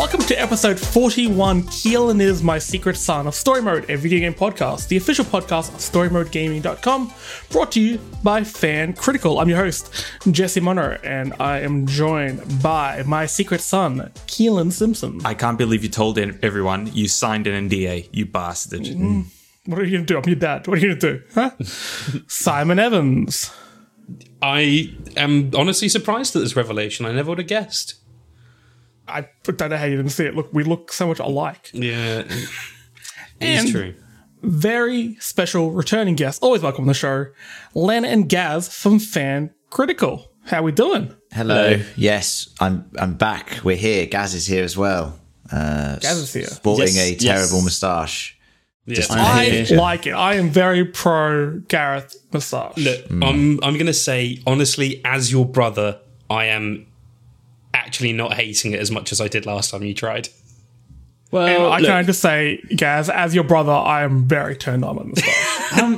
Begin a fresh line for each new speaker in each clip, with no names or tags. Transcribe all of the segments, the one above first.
Welcome to episode 41 Keelan is My Secret Son of Story Mode, a video game podcast, the official podcast of StoryModeGaming.com, brought to you by Fan Critical. I'm your host, Jesse Monroe, and I am joined by my secret son, Keelan Simpson.
I can't believe you told everyone you signed an NDA, you bastard.
Mm. What are you going to do? I'm your dad. What are you going to do? Huh? Simon Evans.
I am honestly surprised at this revelation. I never would have guessed.
I don't know how you didn't see it. Look, we look so much alike.
Yeah,
and
it's true.
Very special returning guest, always welcome on the show, Len and Gaz from Fan Critical. How we doing?
Hello. Hello. Yes, I'm. I'm back. We're here. Gaz is here as well.
Uh, Gaz is here,
sporting yes, a terrible yes. moustache.
Yes. I like it. I am very pro Gareth moustache.
Look, mm. I'm. I'm going to say honestly, as your brother, I am actually not hating it as much as I did last time you tried.
Well, and I look, can just say, Gaz, as your brother, I am very turned on on this
how,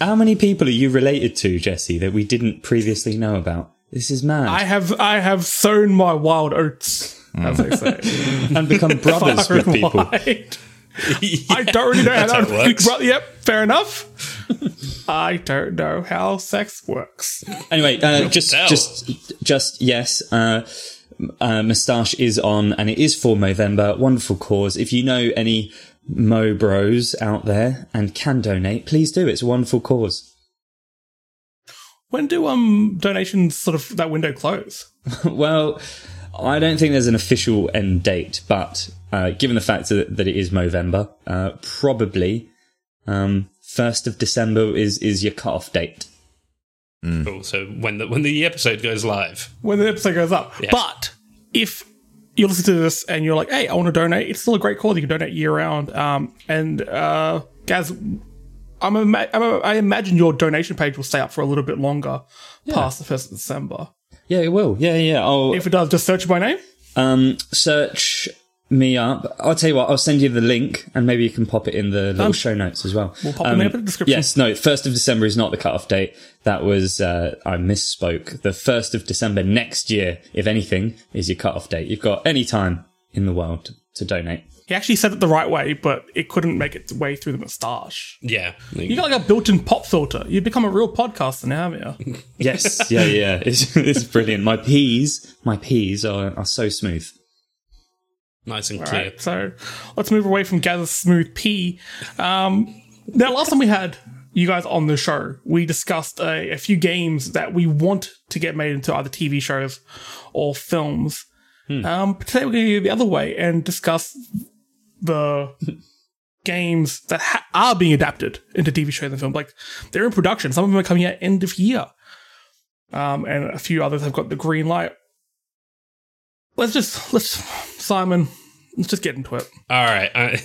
how many people are you related to, Jesse, that we didn't previously know about? This is mad.
I have I have sown my wild oats, as they say,
and become brothers with people.
I don't really know how that works. Brother. Yep, fair enough. I don't know how sex works.
Anyway, uh, just just just yes. Uh, uh, Moustache is on and it is for Movember. Wonderful cause. If you know any Mo bros out there and can donate, please do. It's a wonderful cause.
When do um donations sort of that window close?
well, I don't think there's an official end date, but uh, given the fact that, that it is Movember, uh, probably um, first of December is is your cutoff date.
Mm. Cool. So when the when the episode goes live,
when the episode goes up, yeah. but if you listen to this and you're like, hey, I want to donate, it's still a great cause. You can donate year round. Um, and uh, Gaz, I'm, ima- I'm a, i imagine your donation page will stay up for a little bit longer yeah. past the first of December.
Yeah, it will. Yeah, yeah. I'll,
if it does, just search by name.
Um, search me up. I'll tell you what, I'll send you the link and maybe you can pop it in the little um, show notes as well.
We'll pop um, in the description.
Yes, no, 1st of December is not the cutoff date. That was, uh, I misspoke. The 1st of December next year, if anything, is your cutoff date. You've got any time in the world to, to donate.
He actually said it the right way, but it couldn't make its way through the moustache.
Yeah.
You got like a built in pop filter. You've become a real podcaster now, haven't
you? yes. Yeah, yeah. It's, it's brilliant. My peas, my peas are, are so smooth.
Nice and clear. Right,
so let's move away from Gather Smooth P. Um, now, last time we had you guys on the show, we discussed a, a, few games that we want to get made into either TV shows or films. Hmm. Um, today we're going to go the other way and discuss the games that ha- are being adapted into TV shows and films. Like they're in production. Some of them are coming out end of year. Um, and a few others have got the green light let's just let's Simon, let's just get into it.
All right. I-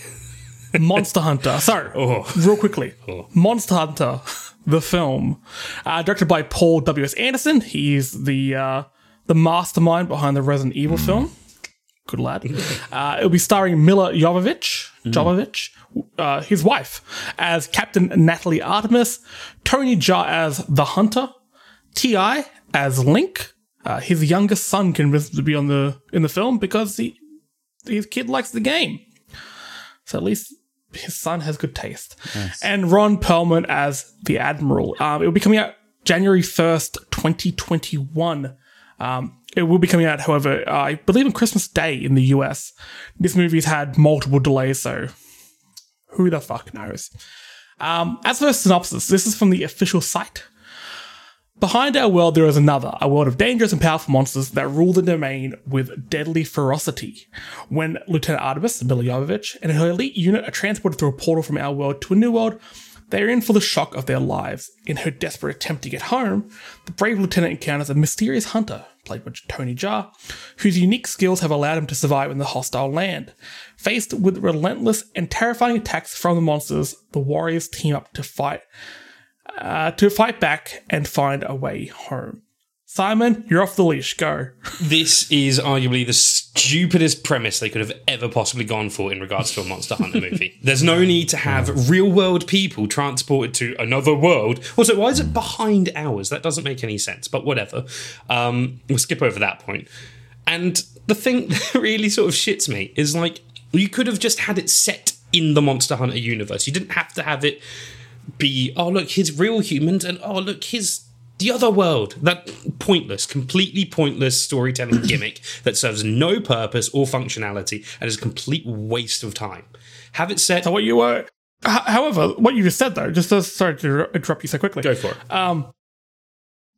Monster Hunter. Sorry, oh. real quickly. Oh. Monster Hunter, the film, uh, directed by Paul W. S. Anderson. He's the uh, the mastermind behind the Resident Evil mm. film. Good lad. Uh, it'll be starring Milla Jovovich, mm. Jovovich, uh, his wife, as Captain Natalie Artemis, Tony Jaa as the Hunter, T.I. as Link, uh, his youngest son can be on the in the film because he, his kid likes the game. So at least his son has good taste. Nice. And Ron Perlman as the Admiral. Um, it will be coming out January 1st, 2021. Um, it will be coming out, however, uh, I believe on Christmas Day in the US. This movie's had multiple delays, so who the fuck knows? Um, as for a synopsis, this is from the official site. Behind our world, there is another, a world of dangerous and powerful monsters that rule the domain with deadly ferocity. When Lieutenant Artemis, Milla Jovovich, and her elite unit are transported through a portal from our world to a new world, they are in for the shock of their lives. In her desperate attempt to get home, the brave lieutenant encounters a mysterious hunter, played by Tony Jaa, whose unique skills have allowed him to survive in the hostile land. Faced with relentless and terrifying attacks from the monsters, the warriors team up to fight uh, to fight back and find a way home. Simon, you're off the leash. Go.
This is arguably the stupidest premise they could have ever possibly gone for in regards to a Monster Hunter movie. There's no need to have real world people transported to another world. Also, why is it behind ours? That doesn't make any sense, but whatever. Um, we'll skip over that point. And the thing that really sort of shits me is like you could have just had it set in the Monster Hunter universe. You didn't have to have it be oh look, here's real humans and oh look, here's the other world. That pointless, completely pointless storytelling gimmick that serves no purpose or functionality and is a complete waste of time. Have it set.
So what you were, h- however, what you just said though, just uh, sorry to interrupt you so quickly.
Go for it.
Um,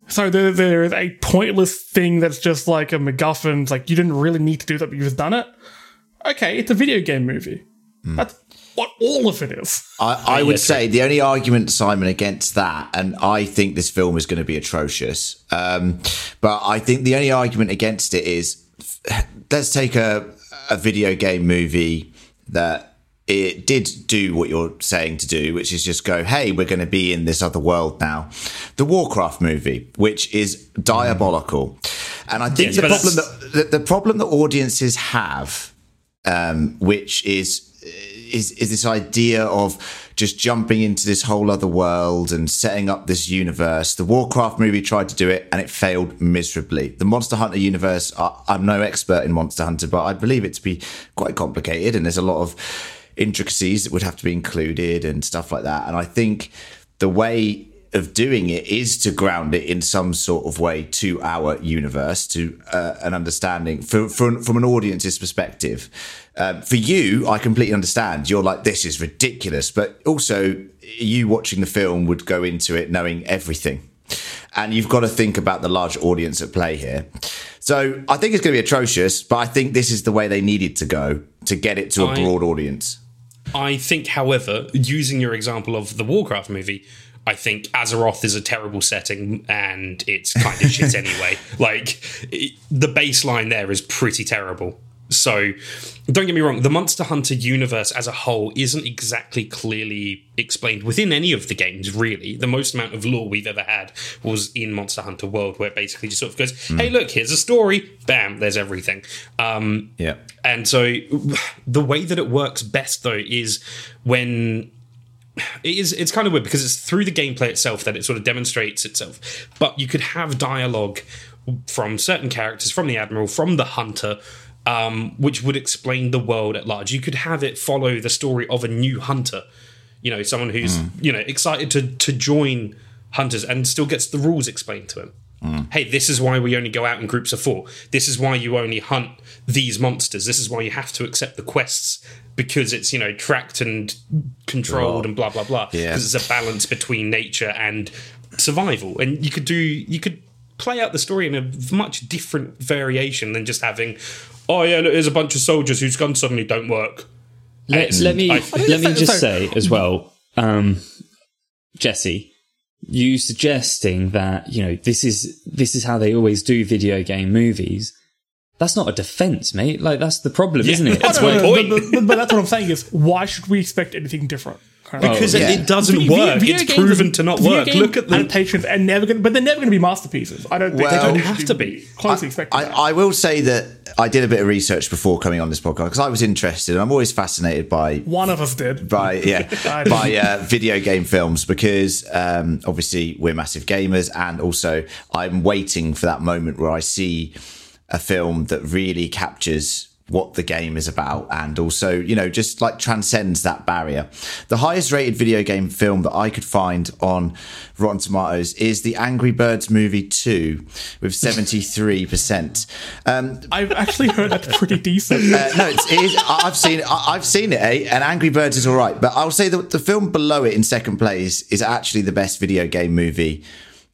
so there, there is a pointless thing that's just like a MacGuffin. It's like you didn't really need to do that, but you've done it. Okay, it's a video game movie. That's what all of it is.
I, I would say the only argument, Simon, against that, and I think this film is going to be atrocious. Um, but I think the only argument against it is let's take a, a video game movie that it did do what you're saying to do, which is just go, hey, we're going to be in this other world now. The Warcraft movie, which is diabolical. And I think
Yes,
the problem that the, the problem that audiences have um, which is is is this idea of just jumping into this whole other world and setting up this universe. The Warcraft movie tried to do it and it failed miserably. The Monster Hunter universe, I, I'm no expert in Monster Hunter, but I believe it to be quite complicated and there's a lot of intricacies that would have to be included and stuff like that. And I think the way of doing it is to ground it in some sort of way to our universe, to uh, an understanding for, for, from an audience's perspective. Um, for you, I completely understand. You're like, this is ridiculous. But also, you watching the film would go into it knowing everything. And you've got to think about the large audience at play here. So I think it's going to be atrocious, but I think this is the way they needed to go to get it to a
I-
broad audience.
I think, however, using your example of the Warcraft movie, I think Azeroth is a terrible setting and it's kind of shit anyway. Like, it, the baseline there is pretty terrible. So, don't get me wrong, the Monster Hunter universe as a whole isn't exactly clearly explained within any of the games, really. The most amount of lore we've ever had was in Monster Hunter World, where it basically just sort of goes, hey, look, here's a story, bam, there's everything. Um,
Yeah.
and so the way that it works best though is when it is it's kind of weird because it's through the gameplay itself that it sort of demonstrates itself. But you could have dialogue from certain characters, from the Admiral, from the Hunter, um, which would explain the world at large. You could have it follow the story of a new hunter. You know, someone who's, you know, excited to to join hunters and still gets the rules explained to him. Hey, this is why we only go out in groups of four. This is why you only hunt these monsters. This is why you have to accept the quests because it's, you know, tracked and controlled and blah blah blah.
Yeah.
Because it's a balance between nature and survival. And you could do you could play out the story in a much different variation than just having, oh yeah, look, there's a bunch of soldiers whose guns suddenly don't work.
Let, let me
I-
let me just say as well, um, Jesse, you suggesting that you know this is this is how they always do video game movies. That's not a defense, mate. Like that's the problem, isn't it?
that's
No,
my
no, no,
point.
But, but- but that's what I'm saying is why should we expect anything different? Kind of-
Because
yeah.
it doesn't
Vi- vi-
work.
video
it's
games
proven
are-
to not work. Look at the
adaptations, and never gonna, but they're never going to be masterpieces. I don't think
Well-
they
They
don't have to be.
Closely expected.
I, I will say that I did a bit of research before coming on this podcast because I was interested and I'm always fascinated by
One of us did.
by yeah by uh, video game films because um, obviously we're massive gamers and also I'm waiting for that moment where I see a film that really captures what the game is about and also you know just like transcends that barrier the highest rated video game film that i could find on rotten tomatoes is the angry birds movie 2 with 73% um,
I've actually heard that's pretty decent.
uh, no, it's, it is. I've seen I've seen it. Eh? And Angry Birds is all right, but I'll say that the film below it in second place is actually the best video game movie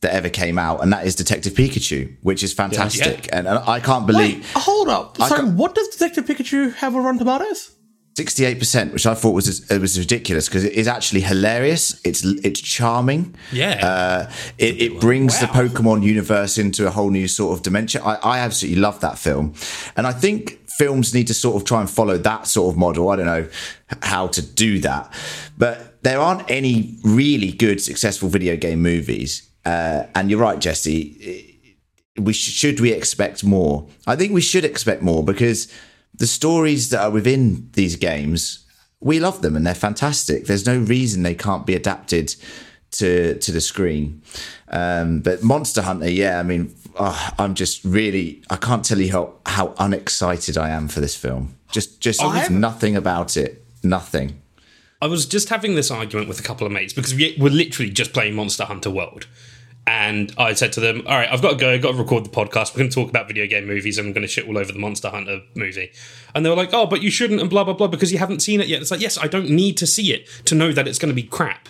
that ever came out, and that is Detective Pikachu, which is fantastic. And, and I can't believe.
Wait, hold up. Sorry, what does Detective Pikachu have on Rotten Tomatoes?
sixty-eight percent, which I thought was it was ridiculous because it is actually hilarious. It's it's charming.
Yeah.
Uh, it, it brings the Pokemon universe into a whole new sort of dimension. I, I absolutely love that film. And I think films need to sort of try and follow that sort of model. I don't know how to do that, but there aren't any really good, successful video game movies. Uh, and you're right, Jesse. We sh- should we expect more? I think we should expect more because the stories that are within these games, we love them and they're fantastic. There's no reason they can't be adapted to to the screen. Um, but Monster Hunter, yeah, I mean, uh, I'm just really I can't tell you how how unexcited I am for this film. Just just nothing about it. Nothing.
I was just having this argument with a couple of mates because we were literally just playing Monster Hunter World. And I said to them, All right, I've got to go, I've got to record the podcast. We're going to talk about video game movies and I'm going to shit all over the Monster Hunter movie. And they were like, Oh, but you shouldn't, and blah, blah, blah, because you haven't seen it yet. It's like, Yes, I don't need to see it to know that it's going to be crap.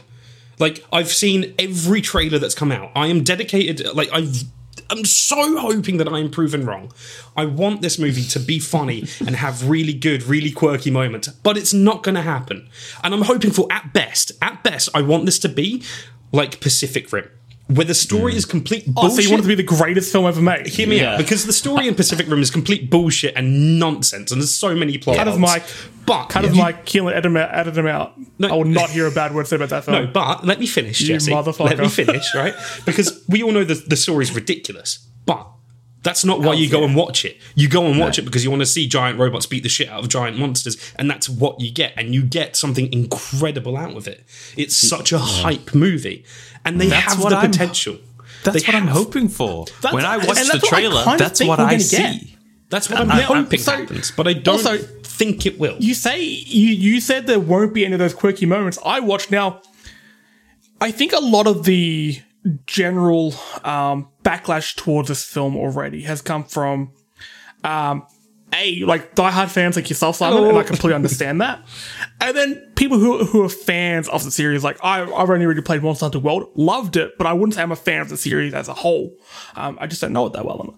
Like, I've seen every trailer that's come out. I am dedicated, like, I've I'm so hoping that I'm proven wrong. I want this movie to be funny and have really good, really quirky moments, but it's not going to happen. And I'm hoping for, at best, at best, I want this to be like Pacific Rim. Where the story is complete
Oh,
bullshit.
so you want it to be the greatest film ever made?
Hear me
Yeah.
out, because the story in Pacific Rim is complete bullshit and nonsense, and there's so many plot
Cut of
my,
mic.
But
Cut his
you-
mic. Kill it. Edit out. Edit him out.
No.
I will not hear a bad word said about that film.
No, but let me finish,
You
Jesse.
motherfucker.
Let me finish, right? Because we all know the the story's ridiculous, but that's not why you go and watch it. You go and watch it because you want to see giant robots beat the shit out of giant monsters, and that's what you get, and you get something incredible out of it. It's such a hype movie, and they
That's
have
what
the
I'm-
potential.
That's
They
what I'm hoping for. When I watch the trailer, that's what I see.
get.
That's what I'm hoping
so-
happens, but I don't
also-
think it will.
You say you you said there won't be any of those quirky moments. I watched now. I think a lot of the general um, backlash towards this film already has come from um, a like diehard fans like yourself, Simon, and I completely understand that. And then people who who are fans of the series, like I, I've only really played Monster Hunter World, loved it, but I wouldn't say I'm a fan of the series as a whole. Um, I just don't know it that well.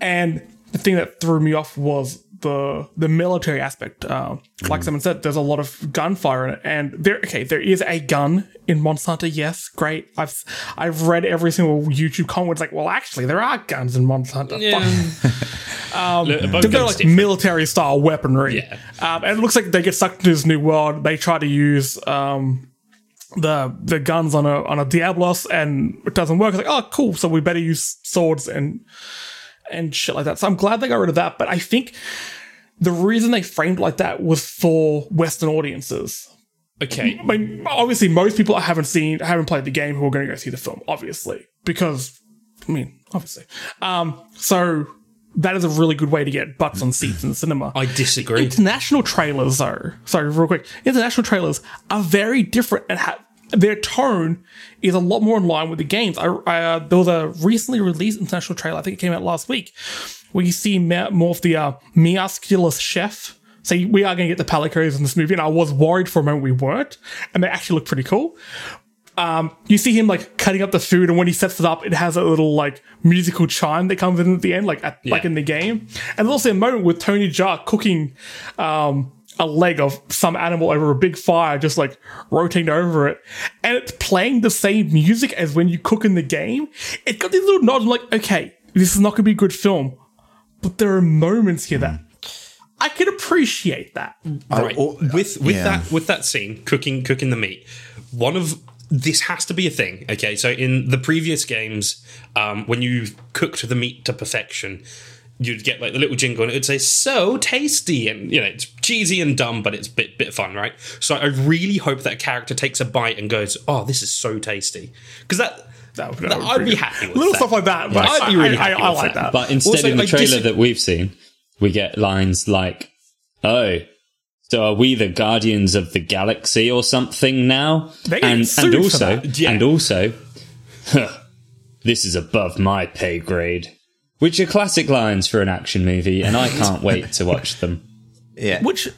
And the thing that threw me off was the the military aspect. Uh, like someone said, there's a lot of gunfire in it, and there. Okay, there is a gun in Monster Hunter. Yes, great. I've I've read every single YouTube comment. It's like, well, actually, there are guns in Monster Hunter. Fuck.
Look, they're
like
different.
military style weaponry.
Yeah.
Um, and it looks like they get sucked into this new world. They try to use um, the the guns on a on a Diablos, and it doesn't work. It's like, oh, cool. So we better use swords and and shit like that. So I'm glad they got rid of that. But I think the reason they framed like that was for Western audiences.
okay.
I mean, obviously, most people I haven't seen, haven't played the game who are going to go see the film, obviously, because, I mean, obviously. Um, so that is a really good way to get butts on seats in the cinema.
I disagree.
International trailers, though, sorry, real quick, international trailers are very different and have their tone is a lot more in line with the games. I, I uh, there was a recently released international trailer, I think it came out last week, where you see more of the uh, Meowscular chef. So we are going to get the Palicos in this movie, and I was worried for a moment we weren't, and they actually look pretty cool. Um, you see him like cutting up the food, and when he sets it up, it has a little like musical chime that comes in at the end, like at, like in the game. And there's also a moment with Tony Jaa cooking um, a leg of some animal over a big fire, just like rotating over it, and it's playing the same music as when you cook in the game. It's got these little nods. I'm like, okay, this is not going to be a good film, but there are moments here that I can appreciate that.
right
or-
with with
yeah.
that with that scene cooking cooking the meat one of this has to be a thing okay so in the previous games um, when you cooked the meat to perfection you'd get like the little jingle and it would say so tasty and you know it's cheesy and dumb but it's a bit bit fun right so i really hope that a character takes a bite and goes oh this is so tasty because that
That would,
That-
that would
I'd
be
be
good.
happy with
little
that.
stuff like that. But
I'd be really
I, I,
happy
I
with
like
that.
that.
But instead,
Also,
in the trailer
dis-
that we've seen, we get lines like, "Oh, so are we the guardians of the galaxy or something now?"
They
and and also.
Yeah.
and also, huh, this is above my pay grade. Which are classic lines for an action movie, and I can't wait to watch them.
Yeah.
Which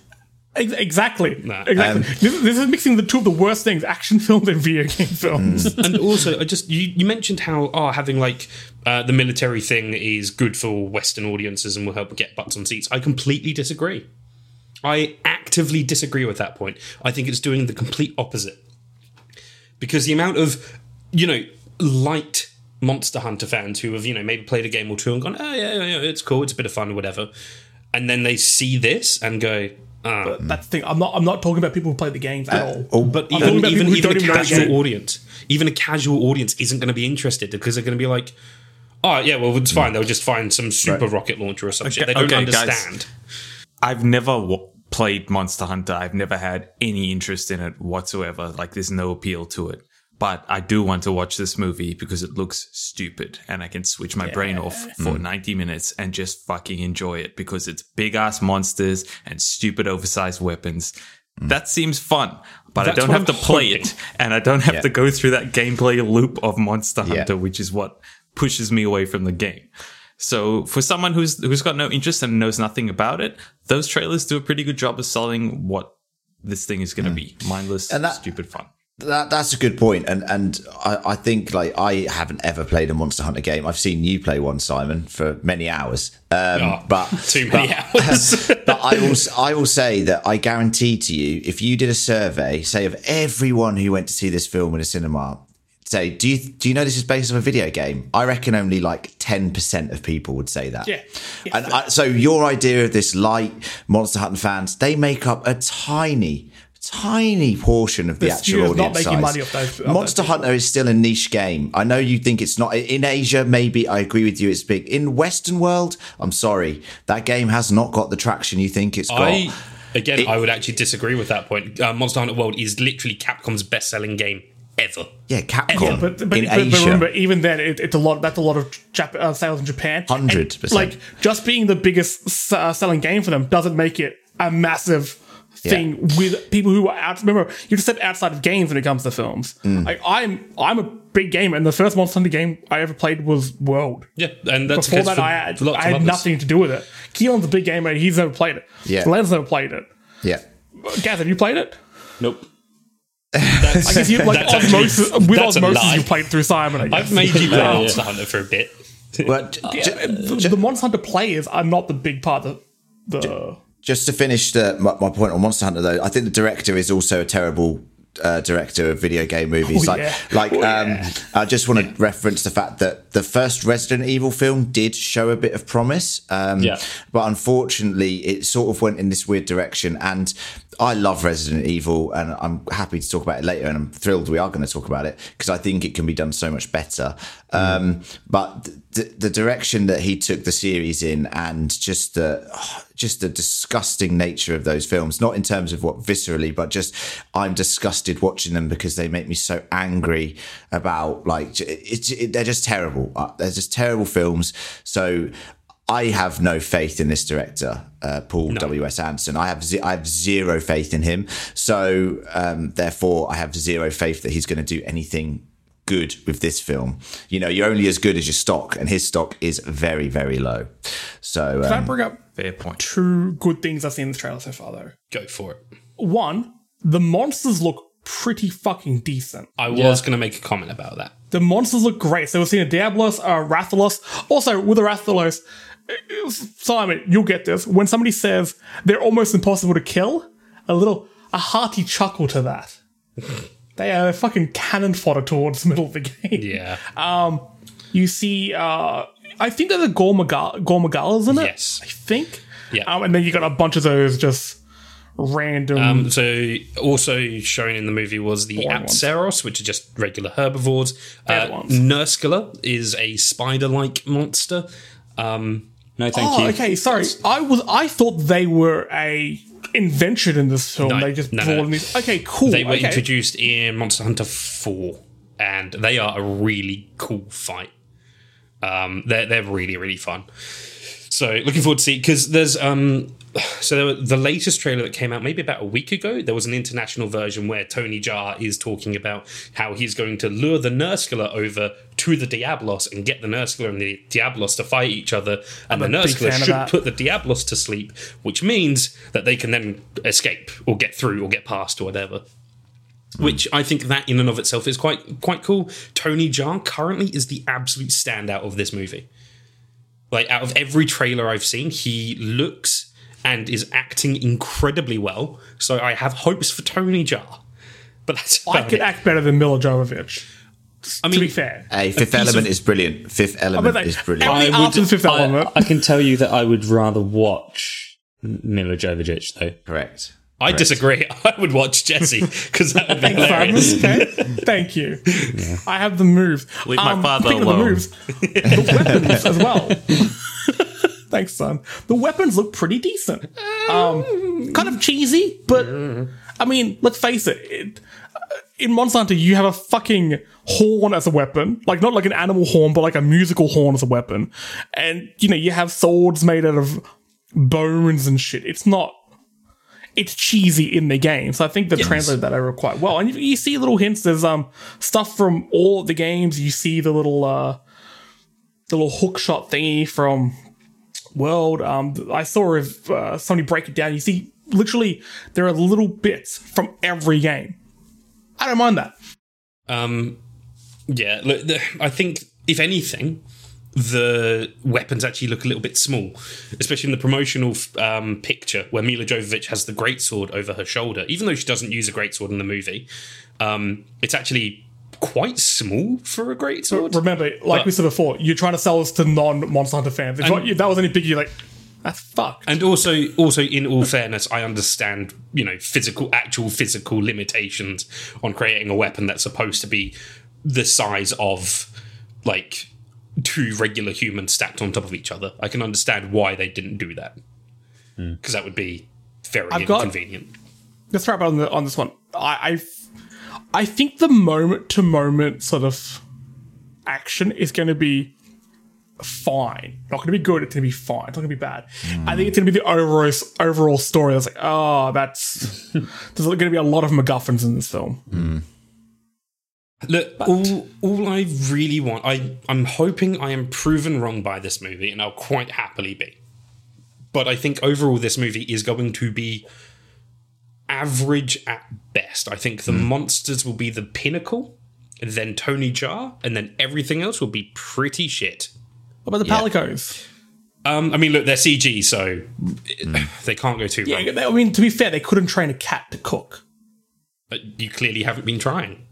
ex- exactly,
Nah.
exactly. Um, this, this is mixing the two of the worst things: action films and video game mm. films.
and also, I just you, you mentioned how oh having like uh, the military thing is good for Western audiences and will help get butts on seats. I completely disagree. I actively disagree with that point. I think it's doing the complete opposite because the amount of you know light Monster Hunter fans who have you know maybe played a game or two and gone oh yeah, yeah, yeah it's cool it's a bit of fun or whatever, and then they see this and go. Ah,
That's the thing. I'm not. I'm not talking about people who play the games at all.
oh,
but
I'm
even even, even a
even know the
casual audience, even a casual audience isn't going to be interested because they're going to be like, "Oh yeah, well it's fine. They'll just find some super rocket launcher or something." shit." They don't
okay, guys.
understand.
I've never w- played Monster Hunter. I've never had any interest in it whatsoever. Like, there's no appeal to it. But I do want to watch this movie because it looks stupid and I can switch my brain off for mm. 90 minutes and just fucking enjoy it because it's big ass monsters and stupid oversized weapons. Mm. That seems fun, but
That's
I don't have to
I'm
play
hoping.
it and I don't have
Yeah.
to go through that gameplay loop of Monster
Yeah.
Hunter, which is what pushes me away from the game. So for someone who's who's got no interest and knows nothing about it, those trailers do a pretty good job of selling what this thing is going to mm. be. Mindless,
And that-
stupid fun.
That that's a good point, and and I, I think like I haven't ever played a Monster Hunter game. I've seen you play one, Simon, for many hours. Um,
Oh,
but
too many hours.
but I will I will say that I guarantee to you, if you did a survey, say of everyone who went to see this film in a cinema, say, do you do you know this is based on a video game? I reckon only like ten percent of people would say that.
Yeah. Yeah.
And I, so your idea of this light Monster Hunter fans, they make up a tiny. Tiny portion of the,
The
actual
studio's
audience
not making
size.
money off those- off
Monster
those people.
Hunter is still a niche game. I know you think it's not in Asia. Maybe I agree with you. It's big in Western world. I'm sorry, that game has not got the traction you think it's got.
I again,
It-
I would actually disagree with that point. Uh, Monster Hunter World is literally Capcom's best-selling game ever.
Yeah, Capcom
But, but, but,
in
but
Asia.
remember, even then, it, it's a lot. That's a lot of Jap- uh, sales in Japan.
100%.
Like just being the biggest uh, selling game for them doesn't make it a massive thing with people who are out. Remember, you just step outside of games when it comes to films.
Mm.
Like I'm, I'm a big gamer, and the first Monster Hunter game I ever played was World.
Yeah, and that's
Before that,
for
I had, I had
others.
nothing to do with it. Keelan's a big gamer; he's never played it.
Yeah.
Len's never played it.
yeah.
Gath, have you played it?
Nope.
That's,
I guess you like
that's actually-
osmosis, with
that's a
osmosis
lie.
you played through Simon. I guess.
I've made you play
Yeah, yeah.
Monster Hunter for a bit.
Well, j- j-
the, the Monster Hunter players are not the big part of the.
Just to finish the, my, my point on Monster Hunter, though, I think the director is also a terrible uh, director of video game movies.
Oh,
like,
yeah.
like
Oh,
um,
yeah.
I just want to reference the fact that the first Resident Evil film did show a bit of promise. Um,
Yeah.
But unfortunately, it sort of went in this weird direction. And I love Resident Evil, and I'm happy to talk about it later. And I'm thrilled we are going to talk about it because I think it can be done so much better. Um, but the, the direction that he took the series in, and just the just the disgusting nature of those films, not in terms of what viscerally, but just I'm disgusted watching them because they make me so angry about like it's it, they're just terrible. Uh, They're just terrible films. So. I have no faith in this director, uh, Paul W. S. Anderson. I have ze- I have zero faith in him. So um, therefore, I have zero faith that he's going to do anything good with this film. You know, you're only as good as your stock, and his stock is very very low. So
Can I
um,
bring up
Fair point.
two good things I've seen in the trailer so far, though?
Go for it.
One, the monsters look pretty fucking decent.
I was going to make a comment about that.
The monsters look great. So we've seen a Diablos, a Rathalos. Also, with a Rathalos, Simon, you'll get this. When somebody says they're almost impossible to kill, a little, a hearty chuckle to that. they are fucking cannon fodder towards the middle of the game.
Yeah.
Um, You see, uh, I think there's a Gormagal, Gore Magalas in it.
Yes.
I think.
Yeah.
Um, and then you got a bunch of those just random.
Um, so also shown in the movie was the. Apceros, which are just regular herbivores.
They're
Uh,
the ones.
Nerscylla is a spider-like monster. Um,
No, thank
oh,
you.
okay. Sorry, I was. I thought they were a invention in this film.
No,
they just
no,
brought
no.
in these. Okay, cool.
they were
okay.
introduced in Monster Hunter 4, and they are a really cool fight. Um, they're they're really really fun. So looking forward to see because there's um so there were, the latest trailer that came out maybe about a week ago. There was an international version where Tony Jaa is talking about how he's going to lure the Nerscylla over to the Diablos and get the Nerscylla and the Diablos to fight each other, and
I'm
the
a big
Nerscylla
fan of
should put the Diablos to sleep, which means that they can then escape or get through or get past or whatever. Which I think that in and of itself is quite quite cool. Tony Jaa currently is the absolute standout of this movie. Like out of every trailer I've seen, he looks and is acting incredibly well. So I have hopes for Tony Jaa. But that's
I could
it.
act better than Milla Jovovich.
I mean, To
be fair,
hey, Fifth
piece
Element
of-
is brilliant. Fifth oh, Element
like,
is brilliant.
every- after the Fifth
I,
Element.
I can tell you that I would rather watch Milla Jovovich though.
Correct.
I disagree. I would watch Jesse because that would be
Thanks,
hilarious.
Simon. Okay, thank you. I have the moves.
Leave my father
speaking
alone.
Of the moves, the weapons as well. Thanks, son. The weapons look pretty decent. Um, kind of cheesy, but I mean, let's face it. it in Monster Hunter, you have a fucking horn as a weapon, like not like an animal horn, but like a musical horn as a weapon, and you know you have swords made out of bones and shit. It's not. It's cheesy in the game, so I think they translated that over quite well. And you, you see little hints. There's um stuff from all of the games. You see the little uh the little hook shot thingy from World. Um, I saw if uh, somebody break it down. You see, literally, there are little bits from every game. I don't mind that.
Um, yeah, look, the, I think if anything, the weapons actually look a little bit small, especially in the promotional um, picture where Milla Jovovich has the greatsword over her shoulder. Even though she doesn't use a greatsword in the movie, um, it's actually quite small for a greatsword.
Remember, like
But-
we said before, you're trying to sell this to non Monster Hunter fans. If,
And-
that was any big, you're like, that's fucked.
And also, also in all fairness, I understand you know physical, actual physical limitations on creating a weapon that's supposed to be the size of like two regular humans stacked on top of each other. I can understand why they didn't do that hmm. because that would be very
I've got-
inconvenient.
Let's wrap up on, the, on this one. I, I, I think the moment to moment sort of action is going to be fine. Not going to be good. It's going to be fine. It's not going to be bad. I think it's going to be the overall overall story. Ah, that's like, oh, that's there's going to be a lot of MacGuffins in this film. Hmm.
Look, all all I really want, I I'm hoping I am proven wrong by this movie, and I'll quite happily be. But I think overall, this movie is going to be average at best. I think the monsters will be the pinnacle, then Tony Jaa, and then everything else will be pretty shit.
What about the Palicos?
Um, I mean, look, they're CG, so they can't go too wrong.
they- I mean, to be fair, they couldn't train a cat to cook.
But you clearly haven't been trying.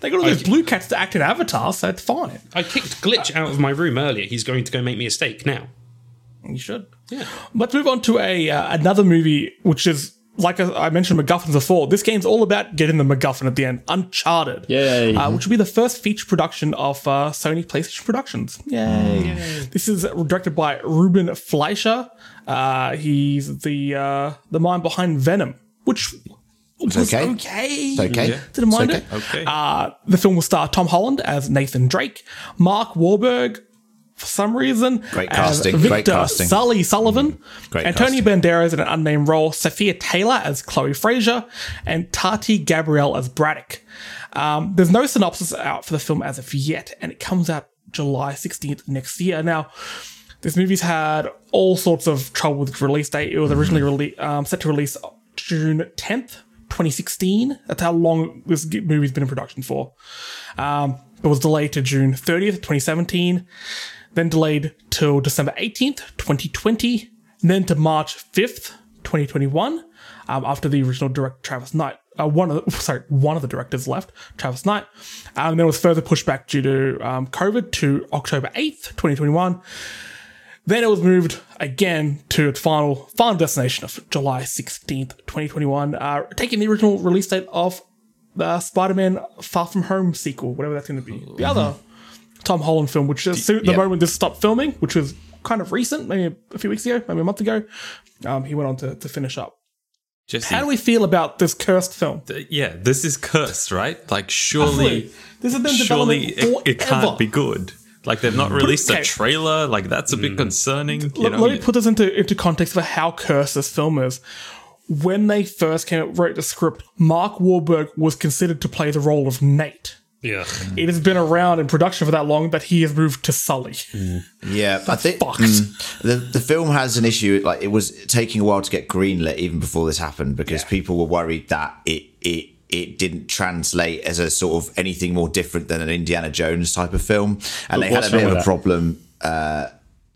They got all those blue cats to act in Avatar, so it's fine.
I kicked Glitch out of my room earlier. He's going to go make me a steak now.
You should.
Yeah.
Let's move on to a uh, another movie, which is like I mentioned MacGuffins before. This game's all about getting the MacGuffin at the end. Uncharted,
Yay.
uh, which will be the first feature production of uh, Sony PlayStation Productions. Yay! This is directed by Ruben Fleischer. Uh, he's the uh, the mind behind Venom, which was
okay.
okay.
It's okay.
Didn't mind
It's
it.
Okay.
Uh, the film will star Tom Holland as Nathan Drake, Mark Wahlberg, for some reason,
Great
as
casting,
Victor
great casting.
Sully Sullivan,
Great
Antonio
casting.
Banderas in an unnamed role, Sophia Taylor as Chloe Frazer, and Tati Gabrielle as Braddock. Um, there's no synopsis out for the film as of yet, and it comes out July 16th next year. Now, this movie's had all sorts of trouble with its release date. It was originally rele- um, set to release June 10th, 2016. That's how long this movie's been in production for. Um, it was delayed to June 30th, 2017, then delayed till December 18th, 2020, and then to March 5th, 2021, um, after the original director Travis Knight. Uh, one of the, sorry, one of the directors left, Travis Knight. Um, and then it was further pushed back due to um, COVID to October 8th, 2021. Then it was moved again to its final final destination of July 16th, 2021, uh, taking the original release date of the Spider-Man Far From Home sequel, whatever that's going to be. The other Tom Holland film, which is the
yeah.
moment this stopped filming, which was kind of recent, maybe a few weeks ago, maybe a month ago, um, he went on to, to finish up.
Jesse,
How do we feel about this cursed film?
yeah, this is cursed, right? Like, surely,
This has been
surely it, it can't be good. Like, they've not released
okay.
a trailer. Like, that's a bit concerning. You
Let,
know,
let me put this into, into context for how cursed this film is. When they first came out, wrote the script, Mark Wahlberg was considered to play the role of Nate.
Yeah.
It has been around in production for that long that he has moved to Sully.
Yeah, I think
fucked.
mm, the the film has an issue. Like it was taking a while to get greenlit even before this happened because people were worried that it it it didn't translate as a sort of anything more different than an Indiana Jones type of film, and they had a bit of a
that?
problem. Uh,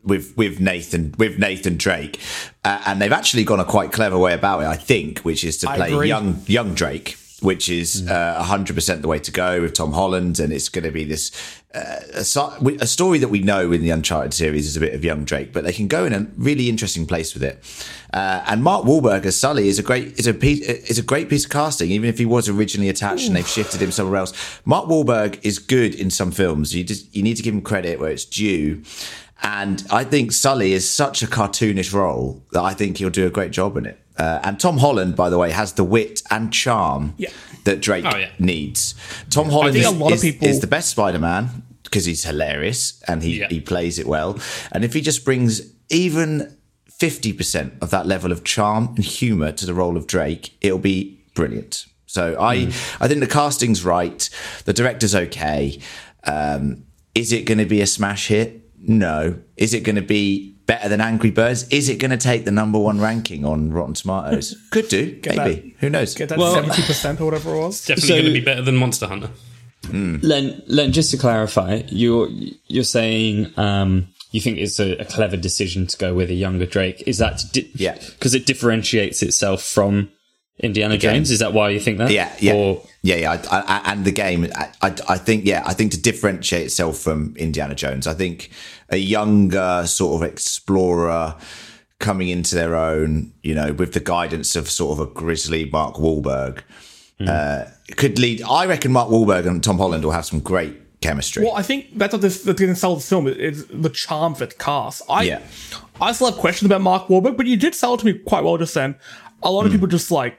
with with Nathan with Nathan Drake, uh, and they've actually gone a quite clever way about it, I think, which is to play young young Drake, which is uh, hundred percent the way to go with Tom Holland, and it's going to be this a, a story that we know in the Uncharted series is a bit of young Drake, but they can go in a really interesting place with it. Uh, and Mark Wahlberg as Sully is a great is a piece, is a great piece of casting, even if he was originally attached and they've shifted him somewhere else. Mark Wahlberg is good in some films. You just you need to give him credit where it's due. And I think Sully is such a cartoonish role that I think he'll do a great job in it. Uh, and Tom Holland, by the way, has the wit and charm
Yeah.
that Drake
Oh, yeah.
needs. Tom Holland is,
a lot of
is-
people-
is the best Spider-Man because he's hilarious and he,
Yeah.
he plays it well. And if he just brings even 50% of that level of charm and humor to the role of Drake, it'll be brilliant. So I, I think the casting's right. The director's okay. Um, is it going to be a smash hit? No. Is it going to be better than Angry Birds? Is it going to take the number one ranking on Rotten Tomatoes? Could do, maybe.
that-
Who knows?
Get that
Well-
seventy percent or whatever it was.
Definitely
So-
going to be better than Monster Hunter.
Len, Len, just to clarify, you're you're saying um, you think it's a, a clever decision to go with a younger Drake. Is that di-
Yeah.
because it differentiates itself from Indiana Jones? Is that why you think that?
Yeah, yeah,
Or,
yeah, yeah. I, I, and the game, I, I, I think, yeah, I think to differentiate itself from Indiana Jones, I think a younger sort of explorer coming into their own, you know, with the guidance of sort of a grizzly Mark Wahlberg, uh, could lead. I reckon Mark Wahlberg and Tom Holland will have some great chemistry.
Well, I think that's what this that's going to sell the film is the charm of its cast. I
Yeah.
I still have questions about Mark Wahlberg, but you did sell it to me quite well just then. A lot of
Hmm.
people just like,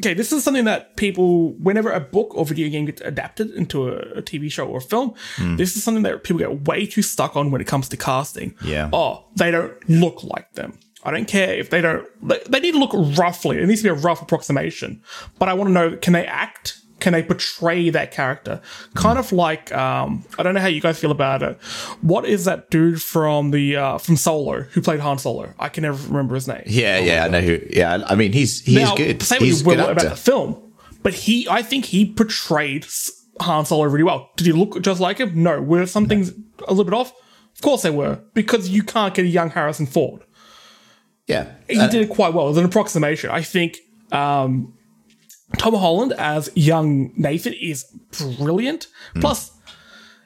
okay, this is something that people, whenever a book or video game gets adapted into a, a TV show or a film,
Hmm.
this is something that people get way too stuck on when it comes to casting.
Yeah.
Oh, they don't look like them. I don't care if they don't. They, they need to look roughly. It needs to be a rough approximation. But I want to know: can they act? Can they portray that character? Kind of like um, I don't know how you guys feel about it. What is that dude from the uh, from Solo who played Han Solo? I can never remember his name.
yeah, yeah, I know who. Yeah, I mean, he's he's
Now,
good.
What
He's good
will about the film, but he, I think he portrayed Han Solo really well. Did he look just like him? No. Were some things a little bit off? Of course they were, because you can't get a young Harrison Ford.
Yeah,
He did it quite well. It was an approximation. I think um, Tom Holland as young Nathan is brilliant. Plus,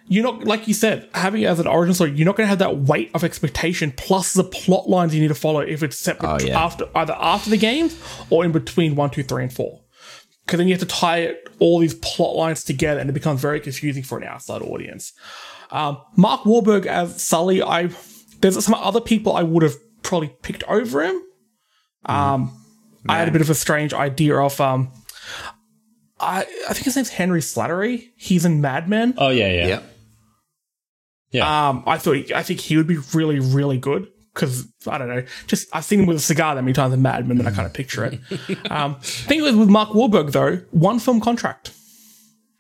you're not like you said, having it as an origin story, you're not going to have that weight of expectation. Plus the plot lines you need to follow if it's set
Oh, yeah.
after either after the games or in between one, two, three, and four. Because then you have to tie it, all these plot lines together, and it becomes very confusing for an outside audience. Um, Mark Wahlberg as Sully, I there's some other people I would have probably picked over him. Um, I had a bit of a strange idea of um, I I think his name's Henry Slattery. He's in Mad Men.
oh yeah, yeah,
yeah.
yeah.
Um, I thought I think he would be really really good because I don't know, just I've seen him with a cigar that many times in Mad Men, and I kind of picture it. um, thing is with Mark Wahlberg though, one film contract.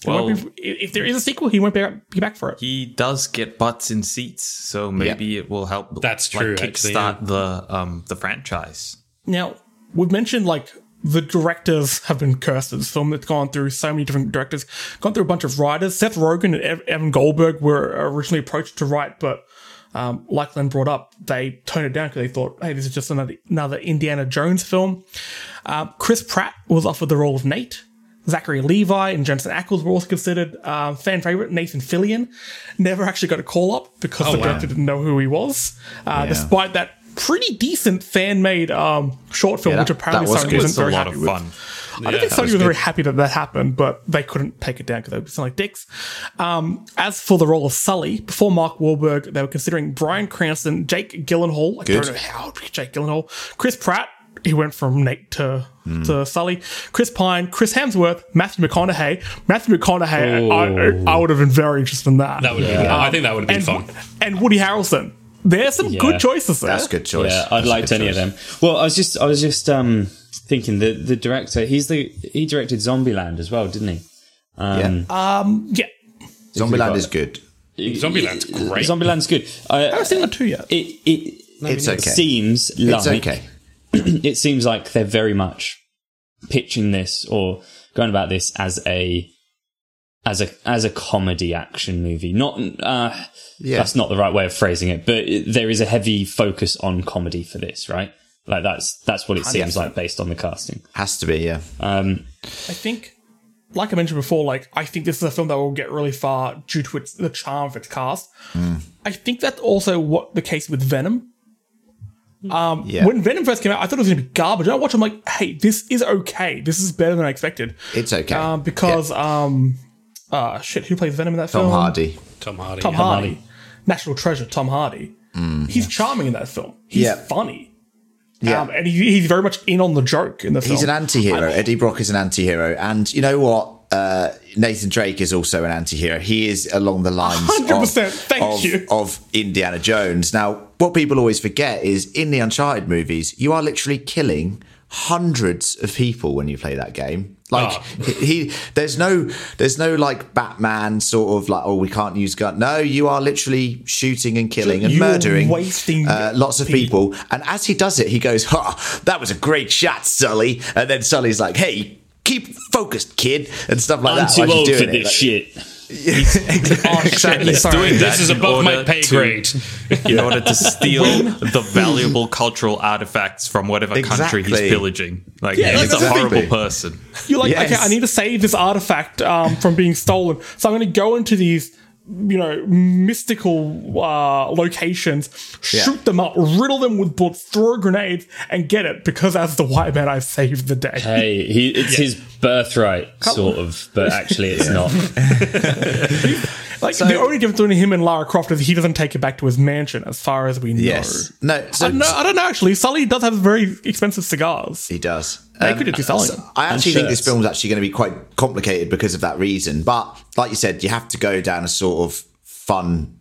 Well-
be- if there is a sequel, he won't be, be back for it.
He does get butts in seats, so maybe it will help.
That's
like,
true, actually,
Kickstart the um the franchise.
Now, we've mentioned like the directors have been cursed. This film that's gone through so many different directors, gone through a bunch of writers. Seth Rogen and Evan Goldberg were originally approached to write, but um, like Len brought up, they toned it down because they thought, hey, this is just another, another Indiana Jones film. Um, Chris Pratt was offered the role of Nate. Zachary Levi and Jensen Ackles were also considered um, fan favorite. Nathan Fillion never actually got a call up because
Oh,
the
wow.
director didn't know who he was, uh, despite that pretty decent fan made um, short film,
Yeah,
which apparently
that was
Sony
good.
wasn't
It's a
very
lot
happy
of
with.
fun.
I don't think Sony was, very happy that that happened, but they couldn't take it down because they would sound like dicks. Um, as for the role of Sully, before Mark Wahlberg, they were considering Bryan Cranston, Jake Gyllenhaal. I
Good.
don't know how it would be Jake Gyllenhaal. Chris Pratt. He went from Nate to to Sully. Chris Pine, Chris Hemsworth, Matthew McConaughey. Matthew McConaughey. I, I, I would have been very interested in that.
That would have been, I think that would have been
and,
fun.
and Woody Harrelson. There's some
Yeah.
good choices there.
That's a good choice.
Yeah, I'd
That's a
like
good
any of them. Well, I was just, I was just um, thinking the the director. He's the he directed Zombieland as well, didn't he? Um,
Um, yeah.
Zombieland is good.
Zombieland's great.
Zombieland's good. I,
I haven't seen the two yet.
it it
It's okay.
seems like
It's okay.
it seems like they're very much pitching this or going about this as a as a as a comedy action movie. Not uh,
Yeah.
that's not the right way of phrasing it, but it, there is a heavy focus on comedy for this, right? Like that's that's what it seems like based on the casting.
Has to be, yeah.
Um,
I think like I mentioned before, like I think this is a film that will get really far due to its the charm of its cast. I think that's also what the case with Venom. Um,
Yeah.
when Venom first came out, I thought it was going to be garbage. I watched, I'm like, hey, this is okay. This is better than I expected.
It's okay.
Um, because um, uh, shit, who played Venom in that
Tom
film?
Tom Hardy.
Tom Hardy.
Tom
yeah.
Hardy. National treasure, Tom Hardy. He's charming in that film. He's
Yeah.
funny.
Yeah.
Um, and he, he's very much in on the joke in the film.
He's an anti-hero. Eddie Brock is an anti-hero, and you know what? Uh, Nathan Drake is also an anti-hero. He is along the lines
100%.
of,
Thank
of,
you.
of Indiana Jones. Now, what people always forget is in the Uncharted movies, you are literally killing hundreds of people when you play that game. Like
Ah.
he, there's no, there's no like Batman sort of like, oh, we can't use gun. No, you are literally shooting and killing and
You're
murdering
wasting
uh, lots of people. And as he does it, he goes, "Ha, that was a great shot, Sully." And then Sully's like, "Hey, keep focused, kid," and stuff like
I'm
that.
too old for
doing it.
this shit.
Oh,
exactly.
He's sorry.
doing that
This is above my
order
pay
to-
grade.
in order to steal the valuable cultural artifacts from whatever country he's pillaging. Like,
Yeah,
he's a horrible person.
You're like,
Yes.
okay, I need to save this artifact um, from being stolen. So I'm going to go into these, you know, mystical uh, locations, shoot
Yeah.
them up, riddle them with bullets, throw grenades, and get it because as the white man, I've saved the day.
Hey, he, it's his birthright, sort of, but actually it's not.
Like the only difference between him and Lara Croft is he doesn't take it back to his mansion, as far as we know.
Yes. No. So
I don't know. I don't know. Actually, Sully does have very expensive cigars.
He does.
They
Um,
could be selling
so. I actually think this
film
is actually going to be quite complicated because of that reason. But like you said, you have to go down a sort of fun.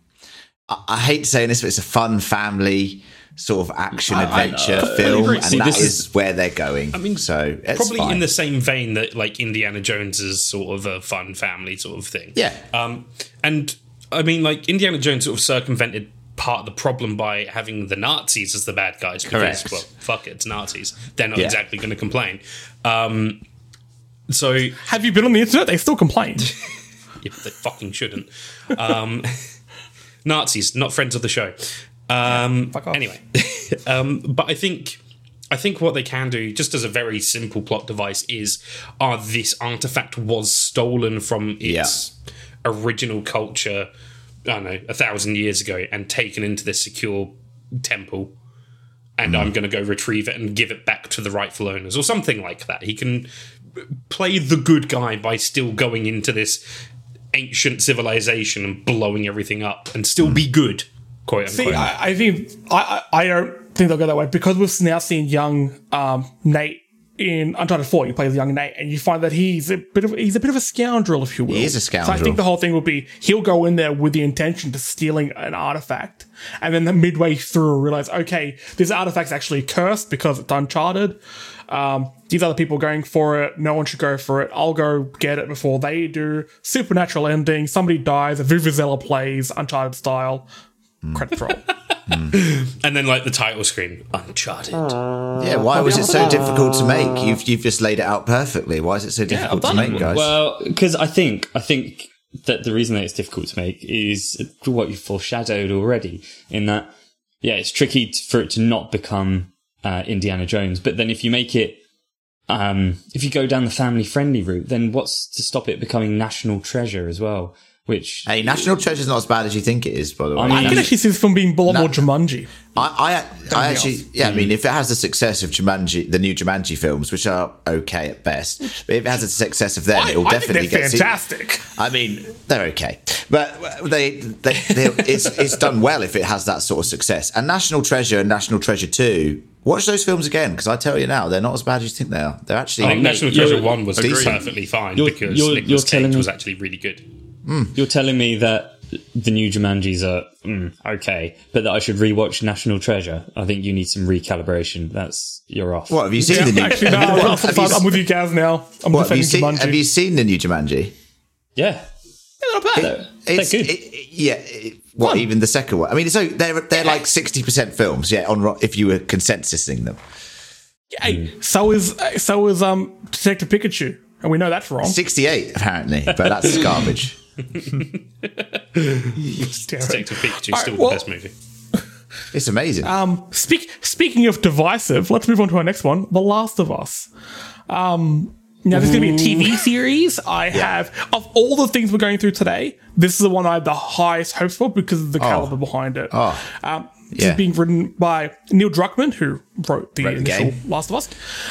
I, I hate saying this, but it's a fun family sort of action adventure film, and
See,
that
this
is,
is-
where they're going. I
mean,
so it's
Probably
fine.
in the same vein that like Indiana Jones is sort of a fun family sort of thing.
Yeah.
Um, and I mean, like Indiana Jones sort of circumvented part of the problem by having the Nazis as the bad guys. Because,
Correct.
well, fuck it, it's Nazis. They're not
Yeah.
exactly going to complain. Um, so
Have you been on the internet? They still complained.
Yeah, they fucking shouldn't. Um, Nazis, not friends of the show. Um,
off.
anyway, um, but I think I think what they can do, just as a very simple plot device, is uh, this artifact was stolen from its original culture. I don't know, a thousand years ago, and taken into this secure temple. And I'm going to go retrieve it and give it back to the rightful owners, or something like that. He can play the good guy by still going into this ancient civilization and blowing everything up and still be good, quote unquote.
See, I, I think I, I I don't think they'll go that way because we've now seen young um, Nate in Uncharted Four. He plays young Nate, and you find that he's a bit of he's a bit of a scoundrel, if you will.
He is a scoundrel.
So I think the whole thing will be he'll go in there with the intention to stealing an artifact, and then the midway through realize, okay, this artifact's actually cursed because it's Uncharted. Um, these other people are going for it. No one should go for it. I'll go get it before they do. Supernatural ending. Somebody dies. A Vuvuzela plays Uncharted style.
Hmm.
Credit roll.
and then like the title screen, Uncharted.
yeah, why was it so difficult to make? You've you've just laid it out perfectly. Why is it so difficult to make, guys?
Well, because I think I think that the reason that it's difficult to make is what you foreshadowed already. In that, yeah, it's tricky t- for it to not become uh, Indiana Jones. But then if you make it, um, if you go down the family friendly route, then what's to stop it becoming national treasure as well? Which
hey, National Treasure is not as bad as you think it is, by the way.
I mean-
I can actually see this film being a lot more Jumanji.
I, I, I actually,
off.
yeah, I mean, if it has the success of Jumanji, the new Jumanji films, which are okay at best, but if it has the success of them,
I,
it will
I
definitely
think they're
get. se-
fantastic.
I mean, they're okay, but they, they, they it's, it's done well if it has that sort of success. And National Treasure and National Treasure Two, watch those films again because I tell you now, they're not as bad as you think they are. They're actually.
I think National Treasure One was
Agreed.
perfectly fine
You're-
because
you're-
Nicolas
you're
Cage
me-
was actually really good.
You're telling me that the new Jumanjis are mm, okay, but that I should rewatch National Treasure. I think you need some recalibration. That's you're off.
what have you seen the new?
Actually, no,
have you-
I'm,
what, have you-
I'm with you guys now. I'm
what, have you
defending
seen?
Jumanji.
Have you seen the new Jumanji?
Yeah,
Yeah, not bad.
they're, they're
It's,
good.
it- it- yeah. it- what even the second one? I mean, so they're they're like sixty percent films. Yeah, on if you were consensusing them,
Hey, so is so is um Detective Pikachu, and we know that's wrong.
sixty eight apparently, but that's garbage.
Detective Pikachu
All
still
right,
the best movie.
It's amazing.
Um, speak speaking of divisive, let's move on to our next one, The Last of Us. Um, Now, there's going to be a TV series. I have, of all the things we're going through today, this is the one I have the highest hopes for because of the caliber behind it.
Oh.
Um, this
Yeah.
is being written by Neil Druckmann, who wrote the
Wrote the
initial
game.
Last of Us,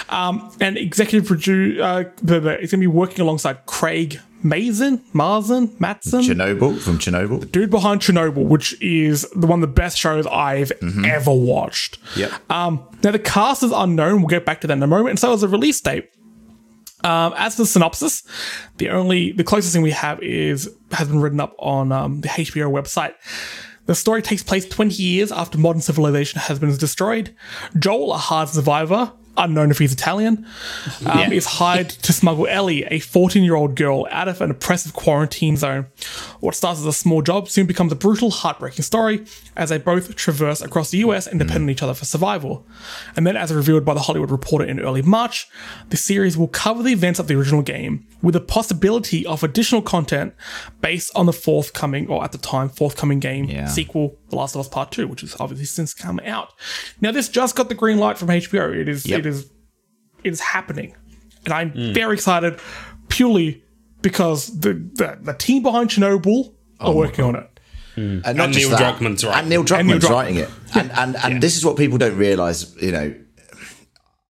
um, and executive producer. Uh, the- the- it's going to be working alongside Craig Mazin, Marzin, Matson,
Chernobyl from Chernobyl.
dude behind Chernobyl, which is the one of the best shows I've ever watched.
Yep.
Um, now the cast is unknown. We'll get back to that in a moment. And so is the release date. Um, as for the synopsis, the only the closest thing we have is has been written up on um, the HBO website. The story takes place 20 years after modern civilization has been destroyed. Joel, a hard survivor, unknown if he's Italian, um,
Yeah.
is hired to smuggle Ellie, a 14 year old girl, out of an oppressive quarantine zone. What starts as a small job soon becomes a brutal, heartbreaking story as they both traverse across the US and depend on each other for survival. And then, as revealed by the Hollywood Reporter in early March, the series will cover the events of the original game with the possibility of additional content based on the forthcoming, or at the time, forthcoming game
Yeah.
sequel, The Last of Us Part 2, which has obviously since come out. Now, this just got the green light from HBO. It is,
Yep.
it is, it is happening. And I'm mm. very excited purely because the, the, the team behind Chernobyl oh are working on it. Mm.
And, not
And
just
Neil
that,
Druckmann's writing
And Neil
it.
Druckmann's
Neil Druck-
writing it. And and, and this is what people don't realize, you know.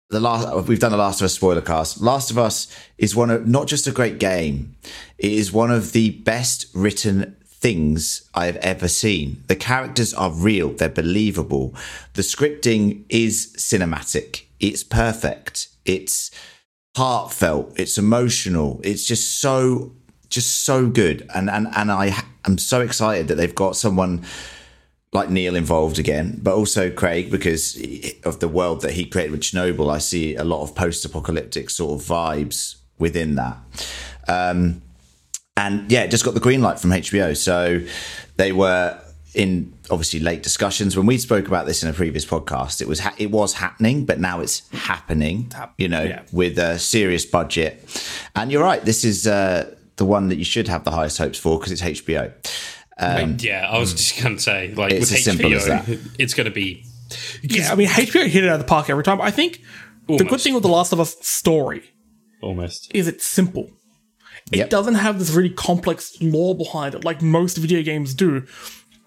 The last we've done the Last of Us spoiler cast. Last of Us is one of not just a great game, it is one of the best written things I've ever seen. The characters are real, they're believable. The scripting is cinematic. It's perfect. It's heartfelt. It's emotional. It's just so just so good. And and and I am so excited that they've got someone like Neil involved again, but also Craig because of the world that he created with Chernobyl. I see a lot of post-apocalyptic sort of vibes within that. Um, and yeah, it just got the green light from HBO. So they were in obviously late discussions when we spoke about this in a previous podcast. It was ha- it was happening, but now it's happening. You know,
yeah.
with a serious budget. And you're right. This is uh, the one that you should have the highest hopes for because it's HBO.
yeah, I was just going to say, like
It's
with
as simple as that.
HBO, it's going to be.
Yeah, I mean, HBO hit it out of the park every time. I think the good thing with The Last of Us story
Almost.
is it's simple. It
Yep.
doesn't have this really complex lore behind it, like most video games do,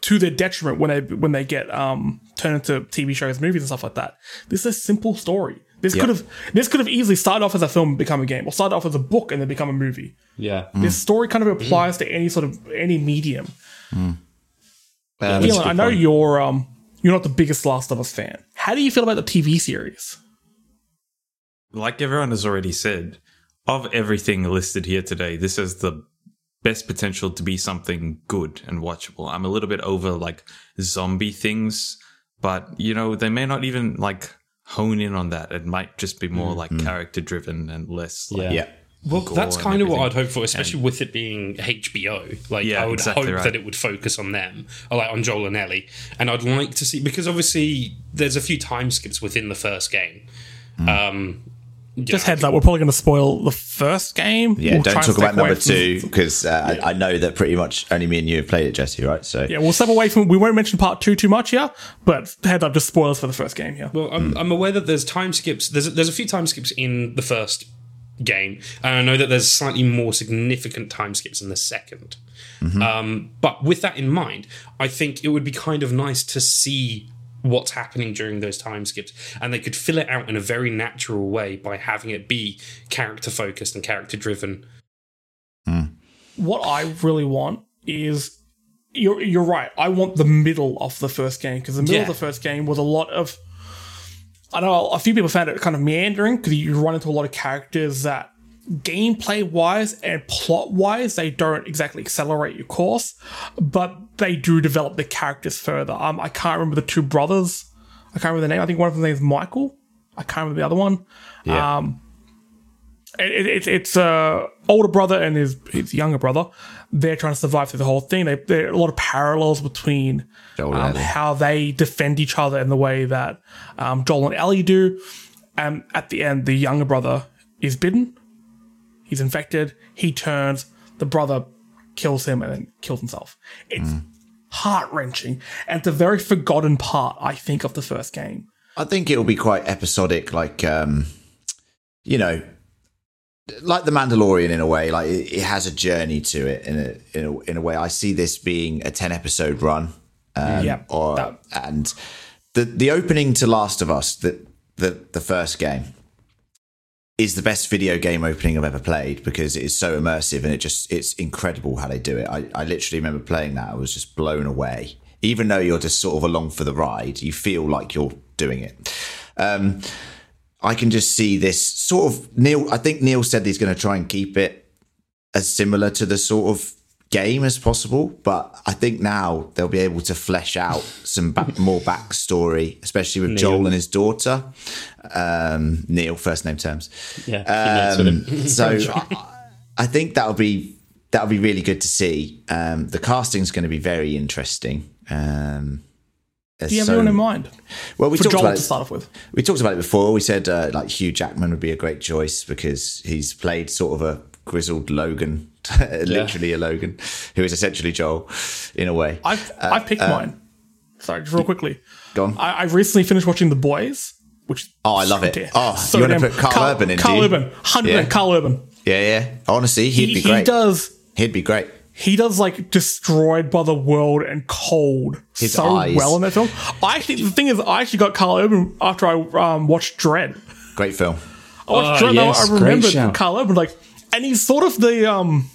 to their detriment when they when they get um turned into TV shows, movies, and stuff like that. This is a simple story. This
Yep.
could have this could have easily started off as a film and become a game, or started off as a book and then become a movie.
Yeah.
This story kind of applies to any sort of any medium.
Um,
Elon, I know you're um you're not the biggest Last of Us fan. How do you feel about the TV series?
like everyone has already said, of everything listed here today, this has the best potential to be something good and watchable. I'm a little bit over like zombie things, but you know, they may not even like hone in on that. It might just be more mm-hmm. like mm. character driven and less like,
Yeah.
yeah.
Well, that's kind of what I'd hope for, especially with it being HBO. Like,
Yeah,
I would
exactly
hope
right.
that it would focus on them, or like on Joel and Ellie. And I'd like to see because obviously there's a few time skips within the first game. Mm. Um, you
Just heads up, we're probably going to spoil the first game.
Yeah,
We'll
don't talk about number
from-
two because uh, I, I know that pretty much only me and you have played it, Jesse. Right? So
Yeah, we'll step away from. We won't mention part two too much here, but heads up, just spoilers for the first game here.
Well, I'm, I'm aware that there's time skips. There's there's a few time skips in the first game, and I know that there's slightly more significant time skips in the 2nd Um, but with that in mind, I think it would be kind of nice to see what's happening during those time skips, and they could fill it out in a very natural way by having it be character focused and character driven. Hmm.
what I really want is you're you're right. I want the middle of the first game because the middle
Yeah.
of the first game was a lot of. I know a few people found it kind of meandering because you run into a lot of characters that gameplay wise and plot wise they don't exactly accelerate your course, but they do develop the characters further. Um, I can't remember the two brothers. I can't remember the name. I think one of them is Michael. I can't remember the other one.
yeah.
Um, it, it, it's it's uh older brother and his his younger brother. They're trying to survive through the whole thing. They, there are a lot of parallels between um, how they defend each other and the way that um, Joel and Ellie do. And at the end, the younger brother is bitten. He's infected. He turns. The brother kills him and then kills himself. It's
Hmm.
heart wrenching, and it's a very forgotten part, I think, of the first game.
I think it will be quite episodic, like um, you know, like the Mandalorian in a way. Like it, it has a journey to it in a, in a in a way. I see this being a ten episode run. Um,
Yeah,
Or
that-
and the the opening to Last of Us, the the the first game, is the best video game opening I've ever played because it is so immersive and it just it's incredible how they do it. I, I literally remember playing that. I was just blown away. Even though you're just sort of along for the ride, you feel like you're doing it. Um, I can just see this sort of Neil. I think Neil said he's going to try and keep it as similar to the sort of game as possible, but I think now they'll be able to flesh out some back, more backstory, especially with Joel and his daughter, um, Neil, first name terms.
Yeah, he knows what
Um, so I, I think that'll be that'll be really good to see. Um, the casting's going to be very interesting. Um,
Do you have anyone in mind?
Well, we
For
talked
Joel
about
to
it,
start off with.
we talked about it before. We said uh, like Hugh Jackman would be a great choice because he's played sort of a grizzled Logan, literally a Logan, who is essentially Joel in a way.
I've I've uh, picked uh, mine. Sorry, just real quickly.
Go on.
I, I've recently finished watching The Boys, which
Oh, I love oh, it.
dear.
Oh, you wanna
damn-
put Karl Urban in,
Karl
you?
Urban, hundred
Yeah.
Karl Urban.
yeah, yeah. Honestly, he'd
He,
be
he
great.
does
He'd be great.
he does like destroyed by the world and cold
His
so
eyes.
well in that film. I actually the thing is I actually got Karl Urban after I um, watched Dread.
Great film.
I watched
Oh,
Dread. and I-
yes,
I
great
remembered. Karl Urban like, and he's sort of the um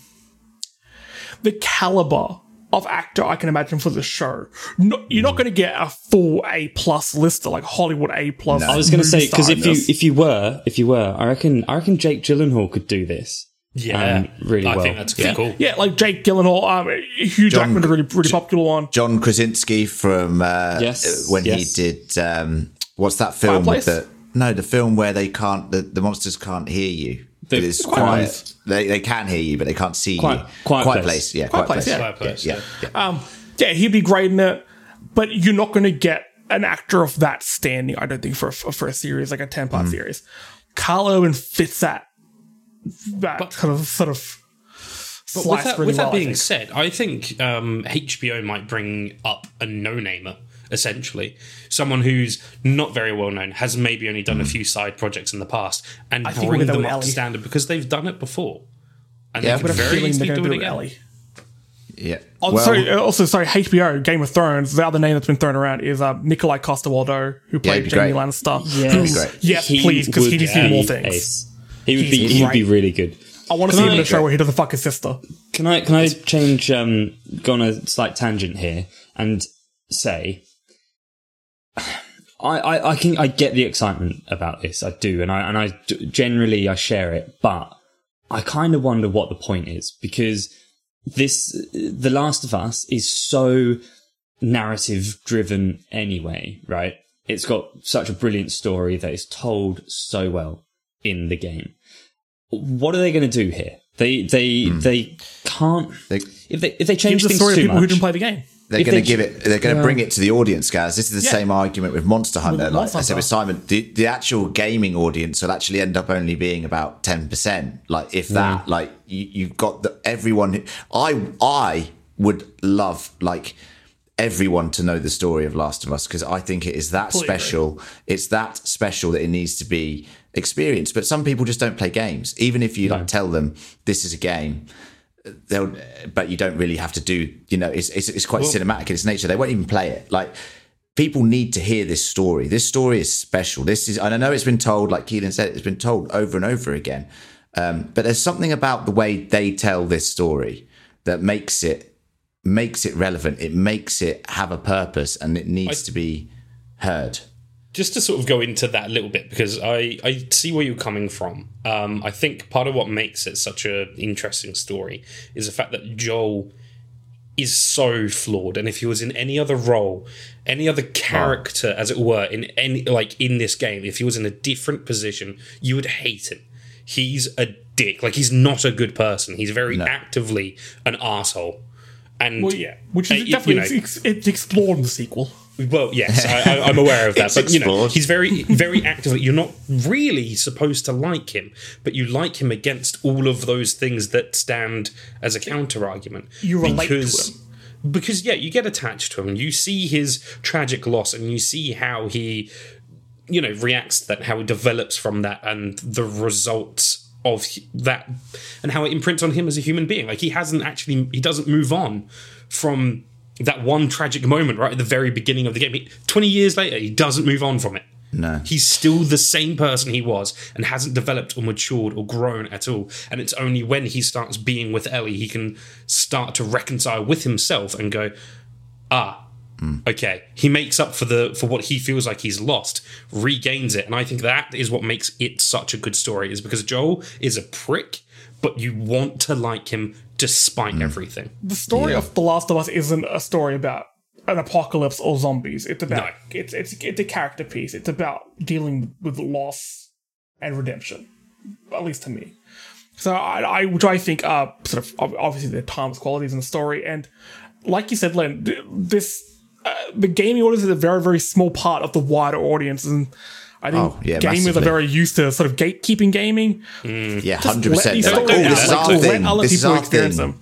the caliber of actor I can imagine for the show. No, you're not going to get a full A plus lister like Hollywood A plus.
I was going to say because if you if you were if you were, I reckon I reckon Jake Gyllenhaal could do this.
Yeah,
um, really
I
well.
think that's good. Cool.
yeah, like Jake Gyllenhaal, um, Hugh
John-
Jackman, a really really popular one.
John Krasinski from uh,
Yes,
when
yes.
he did um, what's that film with
Fireplace?
the no the film where they can't the, the monsters can't hear you.
The-
it is
Quiet
quiet. They, they can hear you, but they can't see
Quiet-
you.
Quiet Place.
Yeah,
Quiet
quiet,
Place,
place.
yeah.
Quiet Place,
yeah,
yeah.
yeah.
Um, yeah, he'd be great in it, but you're not going to get an actor of that standing. I don't think for a, for a series like a ten
Mm.
part series. Karl Urban fits that that kind of sort of
But with that,
really
with that
well. I
being
think.
said, I think um, HBO might bring up a no-namer, essentially. Someone who's not very well known, has maybe only done a few side projects in the past, and
think we'll
bring
get that
them
with
up to standard because they've done it before. And
Yeah,
they
but
could
I have a
very
feeling
easily
they're
do
going
it
to do it
again.
Ellie.
yeah.
Oh,
Well,
sorry, uh, also sorry, HBO Game of Thrones. The other name that's been thrown around is uh, Nikolaj Coster-Waldau, who played
he'd be
Jaime
great.
Lannister.
Yes,
great.
Yes, please, 'cause he
would
needs to do
be
more things.
ace. He would be
He's
he'd be
great.
really good.
I want to see him in a show where he doesn't fuck his sister.
Can I can I change um go on a slight tangent here and say I, I, I can I get the excitement about this I do and I and I d- generally I share it but I kind of wonder what the point is because this The Last of Us is so narrative driven anyway right? It's got such a brilliant story that is told so well in the game. What are they going to do here? They they hmm. they can't
They-
if they if they change
the
things
story of people
much,
who didn't play the game.
They're going to give it. They're going to bring it to the audience, guys. This is the
Yeah.
same argument with Monster Hunter. Like
Monster
I said with Simon, the, the actual gaming audience will actually end up only being about ten percent. Like if that, like you, you've got the everyone. who- I I would love like everyone to know the story of Last of Us because I think it is that special. It's that special that it needs to be experienced. But some people just don't play games. Even if you like tell them this is a game, but you don't really have to do you know it's it's, it's quite cinematic in its nature. They won't even play it. Like people need to hear this story. This story is special. This is and i know it's been told like keelan said it's been told over and over again. Um, but there's something about the way they tell this story that makes it makes it relevant. It makes it have a purpose and it needs to be heard
just to sort of go into that a little bit because I, I see where you're coming from. Um, I think part of what makes it such an interesting story is the fact that Joel is so flawed, and if he was in any other role, any other character, as it were, in any like in this game, if he was in a different position, you would hate him. He's a dick. Like he's not a good person. He's very actively an asshole. And
Well, yeah, which
uh,
is
you- you
definitely
know-
it's, it's explored in the sequel.
Well, yes, I, I, I'm aware of that, but you know, he's very, very actively. You're not really supposed to like him, but you like him against all of those things that stand as a counter argument.
You relate to
because,
him.
because yeah, you get attached to him. You see his tragic loss, and you see how he, you know, reacts to that, how he develops from that, and the results of that and how it imprints on him as a human being. Like he hasn't actually, he doesn't move on from that one tragic moment right at the very beginning of the game. He- 20 years later, he doesn't move on from it.
No.
He's still the same person he was and hasn't developed or matured or grown at all. And it's only when he starts being with Ellie he can start to reconcile with himself and go, ah, okay. He makes up for the for what he feels like he's lost, regains it. And I think that is what makes it such a good story, is because Joel is a prick, but you want to like him despite everything.
The story of The Last of Us isn't a story about an apocalypse or zombies. It's about
No.
it's it's it's a character piece. It's about dealing with loss and redemption, at least to me. So I, I which I think are sort of obviously the timeless qualities in the story, and like you said, Len, this uh, the gaming audience is a very very small part of the wider audience, and I think
Oh, yeah,
gamers are very used to sort of gatekeeping gaming.
Yeah, hundred percent. Like, oh, this is our
let
thing.
other
This is our
experience
thing.
them.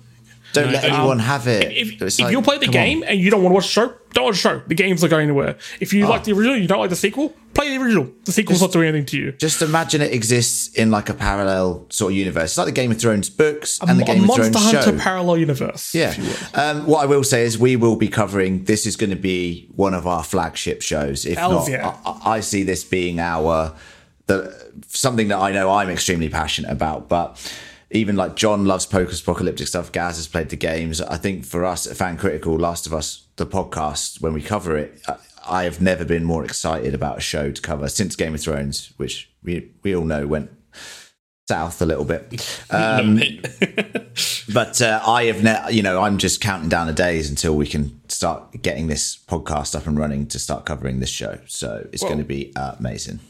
Don't let anyone have it.
If, if
like,
you play the game
on.
and you don't want to watch the show, don't watch the show. The game's not going anywhere. If you
Oh.
like the original, you don't like the sequel, play the original. The sequel's not doing anything to you.
just imagine it exists in like a parallel sort of universe. It's like the Game of Thrones books and the Game of
Monster
Thrones
Hunter
show.
parallel universe.
Yeah.
if you will.
Um, what I will say is we will be covering. This is going to be one of our flagship shows. If not,
yeah.
I, I see this being our the something that I know I'm extremely passionate about. But even like John loves post-apocalyptic stuff. Gaz has played the games. I think for us at Fan Critical, Last of Us, the podcast, when we cover it, I, I have never been more excited about a show to cover since Game of Thrones, which we we all know went south a little bit. Um, but uh, I have, ne- you know, I'm just counting down the days until we can start getting this podcast up and running to start covering this show. So it's going to be uh, amazing.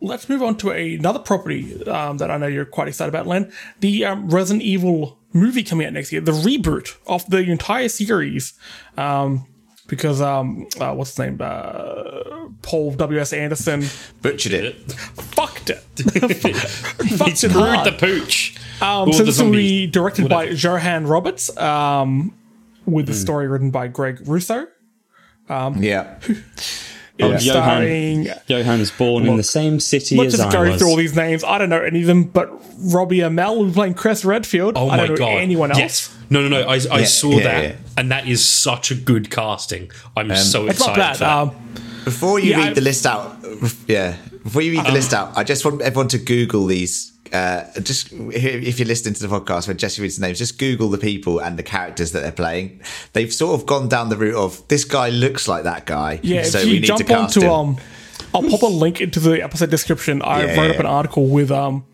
Let's move on to another property um, that I know you're quite excited about, Len. The um, Resident Evil movie coming out next year, the reboot of the entire series. Um, because um, uh, what's his name? Uh, Paul W S Anderson
Butchered it.
fucked it. fucked it
Screwed
hard.
the pooch.
Um, so this will be directed by Johan Roberts, um, with the story written by Greg Russo.
Yeah.
It's
Johan.
starring.
Johan was born in the same city
Let's
as
just
I
go
was.
through all these names. I don't know any of them, but Robbie Amell will be playing Chris Redfield.
Oh
I
my
don't know
god!
anyone else.
Yes. No, no, no. I, I
Yeah,
saw
yeah,
that,
yeah.
and that is such a good casting. I'm so
It's not
excited
bad.
for that.
Um,
Before you
Yeah,
read
I-
the list out, yeah. Before you read the list out, I just want everyone to Google these. Uh, just if you're listening to the podcast when Jesse reads the names, just Google the people and the characters that they're playing. They've sort of gone down the route of this guy looks like that guy,
yeah,
so
if
we
you
need
jump
to cast
onto
him.
um, I'll pop a link into the episode description. I
Yeah,
wrote
yeah,
up an article with um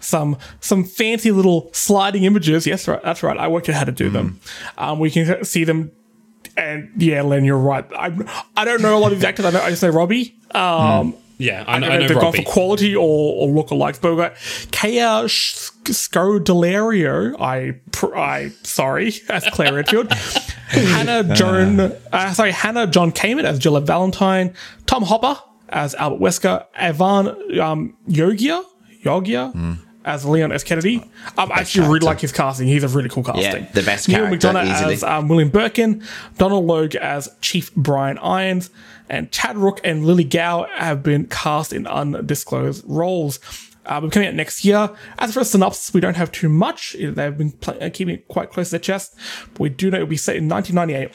some some fancy little sliding images. Yes, right, that's right. I worked out how to do them.
Mm.
Um, we can see them. And yeah, Len, you're right. I I don't know a lot of these actors. I, know, I just know Robbie. Um,
yeah, I,
I
know,
don't
I
know
know
they've gone for quality or, or lookalikes, but we've got Kaya Scodelario. I, pr- I, sorry, as Claire Redfield. Hannah Joan, uh, sorry, Hannah John Kamen as Gillette Valentine. Tom Hopper as Albert Wesker. Avan um, Yogia, Yogia as Leon S. Kennedy. I actually really like his casting. He's a really cool casting.
Yeah, the best
Neil
character,
McDonough
easily.
as um, William Birkin, Donald Logue as Chief Brian Irons, and Chad Rook and Lily Gao have been cast in undisclosed roles. Uh, we're coming out next year. As for a synopsis, we don't have too much. They've been uh, keeping it quite close to their chest, but we do know it'll be set in 1998.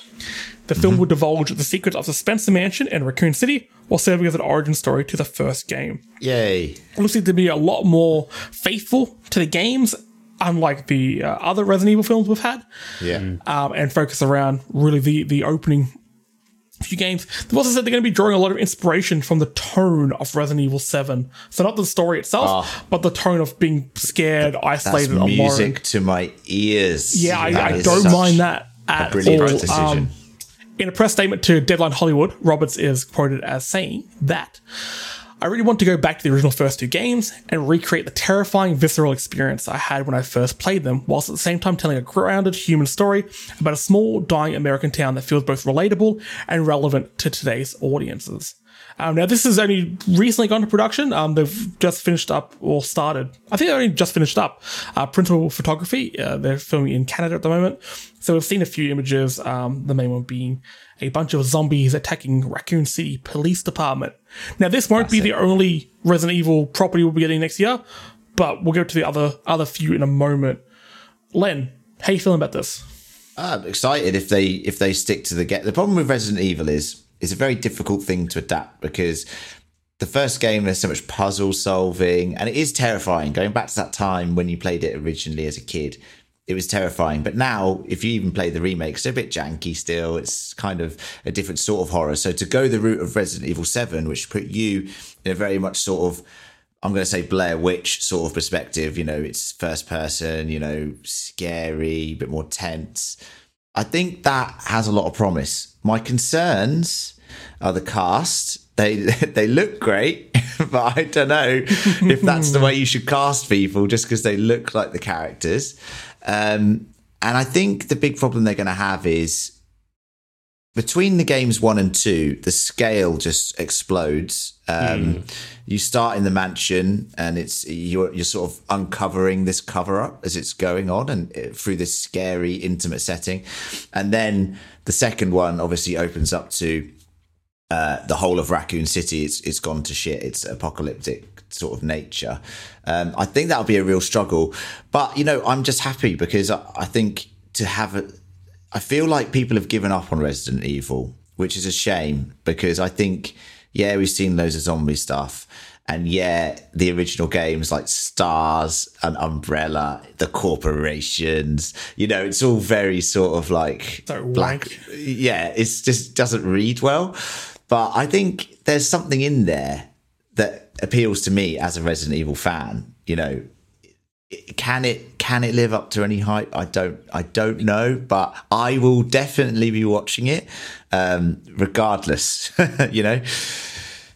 The film will divulge the secrets of the Spencer Mansion and Raccoon City, while serving as an origin story to the first game
Yay!
it looks like to be a lot more faithful to the games, unlike the uh, other Resident Evil films we've had,
Yeah.
um, and focus around really the the opening few games. They've also said they're going to be drawing a lot of inspiration from the tone of Resident Evil Seven. So not the story itself, but the tone of being scared,
That's
isolated,
music
alone.
to my ears.
Yeah, I,
That
I
is
don't mind that at
A brilliant
all.
decision.
Um, in a press statement to Deadline Hollywood, Roberts is quoted as saying that I really want to go back to the original first two games and recreate the terrifying, visceral experience I had when I first played them, whilst at the same time telling a grounded human story about a small, dying American town that feels both relatable and relevant to today's audiences. Um, now, this has only recently gone to production. Um, they've just finished up or started. I think they only just finished up. Uh, principal photography. Uh, they're filming in Canada at the moment. So we've seen a few images. Um, the main one being a bunch of zombies attacking Raccoon City Police Department. Now, this won't be the only Resident Evil property we'll be getting next year. but we'll go to the other other few in a moment. Len, how you feeling about this?
I'm excited if they if they stick to the get. The problem with Resident Evil is it's a very difficult thing to adapt because the first game there's so much puzzle solving and it is terrifying. Going back to that time when you played it originally as a kid, it was terrifying. But now, if you even play the remakes, they're a bit janky still. It's kind of a different sort of horror. So to go the route of Resident Evil 7, which put you in a very much sort of I'm going to say Blair Witch sort of perspective. You know, it's first person, you know, scary, a bit more tense. I think that has a lot of promise. My concerns are the cast. They they look great, but I don't know if that's the way you should cast people just because they look like the characters. Um, and I think the big problem they're going to have is between the games one and two, the scale just explodes. Um, mm. You start in the mansion, and it's you're you're sort of uncovering this cover up as it's going on, and uh, through this scary, intimate setting. And then the second one obviously opens up to uh, the whole of Raccoon City. It's it's gone to shit. It's apocalyptic sort of nature. Um, I think that'll be a real struggle, but you know, I'm just happy because I, I think to have a I feel like people have given up on Resident Evil, which is a shame because I think, yeah, we've seen loads of zombie stuff. And yeah, the original games like Stars and Umbrella, the corporations, you know, it's all very sort of like
so black.
Yeah, it just doesn't read well. But I think there's something in there that appeals to me as a Resident Evil fan. You know, can it can it live up to any hype i don't i don't know but i will definitely be watching it um regardless you know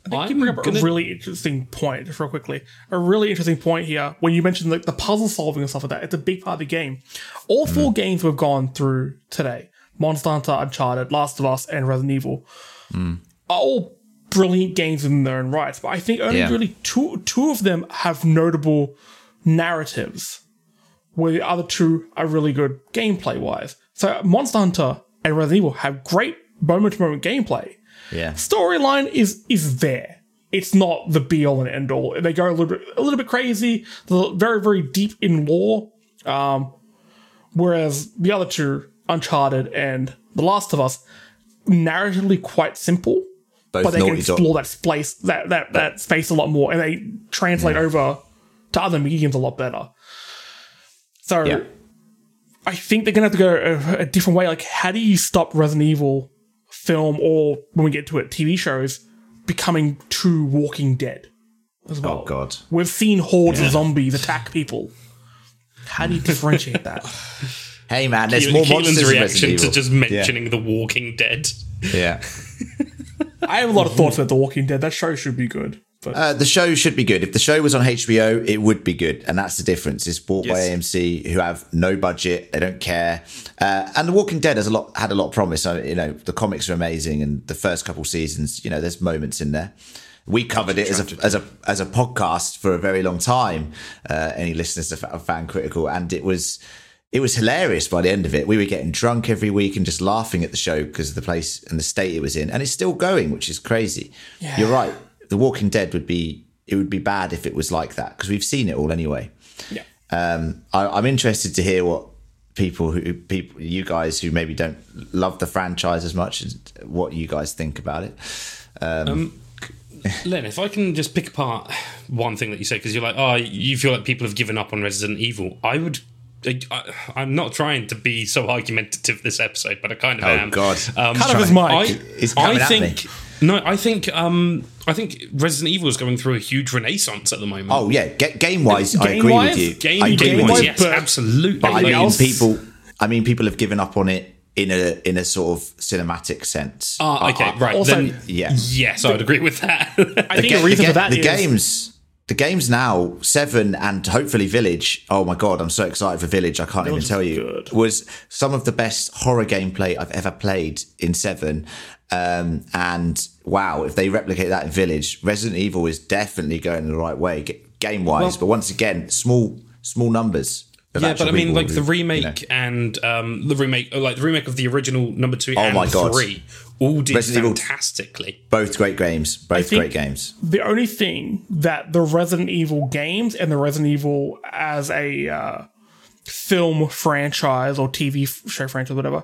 I think you bring up gonna... a really interesting point, just real quickly. A really interesting point here when you mentioned the, the puzzle solving and stuff like that. It's a big part of the game. All four mm. games we've gone through today Monster Hunter, Uncharted, Last of Us, and Resident Evil mm. are all brilliant games in their own rights. But I think only yeah. really two two of them have notable narratives, where the other two are really good gameplay wise. So Monster Hunter and Resident Evil have great moment to moment gameplay.
Yeah.
Storyline is is there. It's not the be all and end all. They go a little bit a little bit crazy, They're very very deep in lore. Um, whereas the other two, Uncharted and The Last of Us, narratively quite simple, Both but they can explore that space that that that space a lot more, and they translate yeah. over to other mediums a lot better. So yeah. I think they're gonna have to go a, a, different way. Like, how do you stop Resident Evil film or when we get to it, TV shows becoming too Walking Dead as oh, well?
Oh God,
we've seen hordes yeah. of zombies attack people. How do you differentiate that?
hey man, there's Keelan, more monsters.
reaction to just mentioning yeah. The Walking Dead.
Yeah.
I have a lot of thoughts about The Walking Dead. That show should be good.
But uh, the show should be good. If the show was on HBO, it would be good, and that's the difference. It's bought yes. by AMC, who have no budget, they don't care. Uh, and The Walking Dead has a lot had a lot of promise. So, you know, the comics are amazing, and the first couple seasons, you know, there's moments in there. We covered it as a as a as a podcast for a very long time. Uh, any listeners are fan critical, and it was it was hilarious by the end of it. We were getting drunk every week and just laughing at the show because of the place and the state it was in, and it's still going, which is crazy. Yeah. You're right the Walking Dead would be it would be bad if it was like that because we've seen it all anyway.
Yeah.
Um, I, am interested to hear what people who people you guys who maybe don't love the franchise as much as what you guys think about it. Um, um,
Len, if I can just pick apart one thing that you say because you're like, oh, you feel like people have given up on Resident Evil. I would I, am not trying to be so argumentative this episode, but I kind of am.
oh,
am.
God,
um, kind of as Mike.
I, I think no, I think um, I think Resident Evil is going through a huge renaissance at the moment.
Oh yeah, G- game wise, I agree with you.
Game, I game wise, yes, absolutely.
But I mean, else? people, I mean, people have given up on it in a in a sort of cinematic sense.
Ah, uh, okay, uh, right. Also, then, yeah, yes, I would agree with that.
I think the, the reason
the,
for that
the
is-
games. The games now, Seven and hopefully Village. Oh my god, I'm so excited for Village. I can't Village even tell you. Good. Was some of the best horror gameplay I've ever played in Seven, um, and wow, if they replicate that in Village, Resident Evil is definitely going the right way game wise. Well, but once again, small small numbers.
Yeah, but I mean, like the
you
remake
know.
and um, the remake, like the remake of the original number two and
Oh my God.
three, all did
Resident Evil-
fantastically.
both great games, both great games.
the only thing that the Resident Evil games and the Resident Evil as a uh, film franchise or TV show franchise, whatever,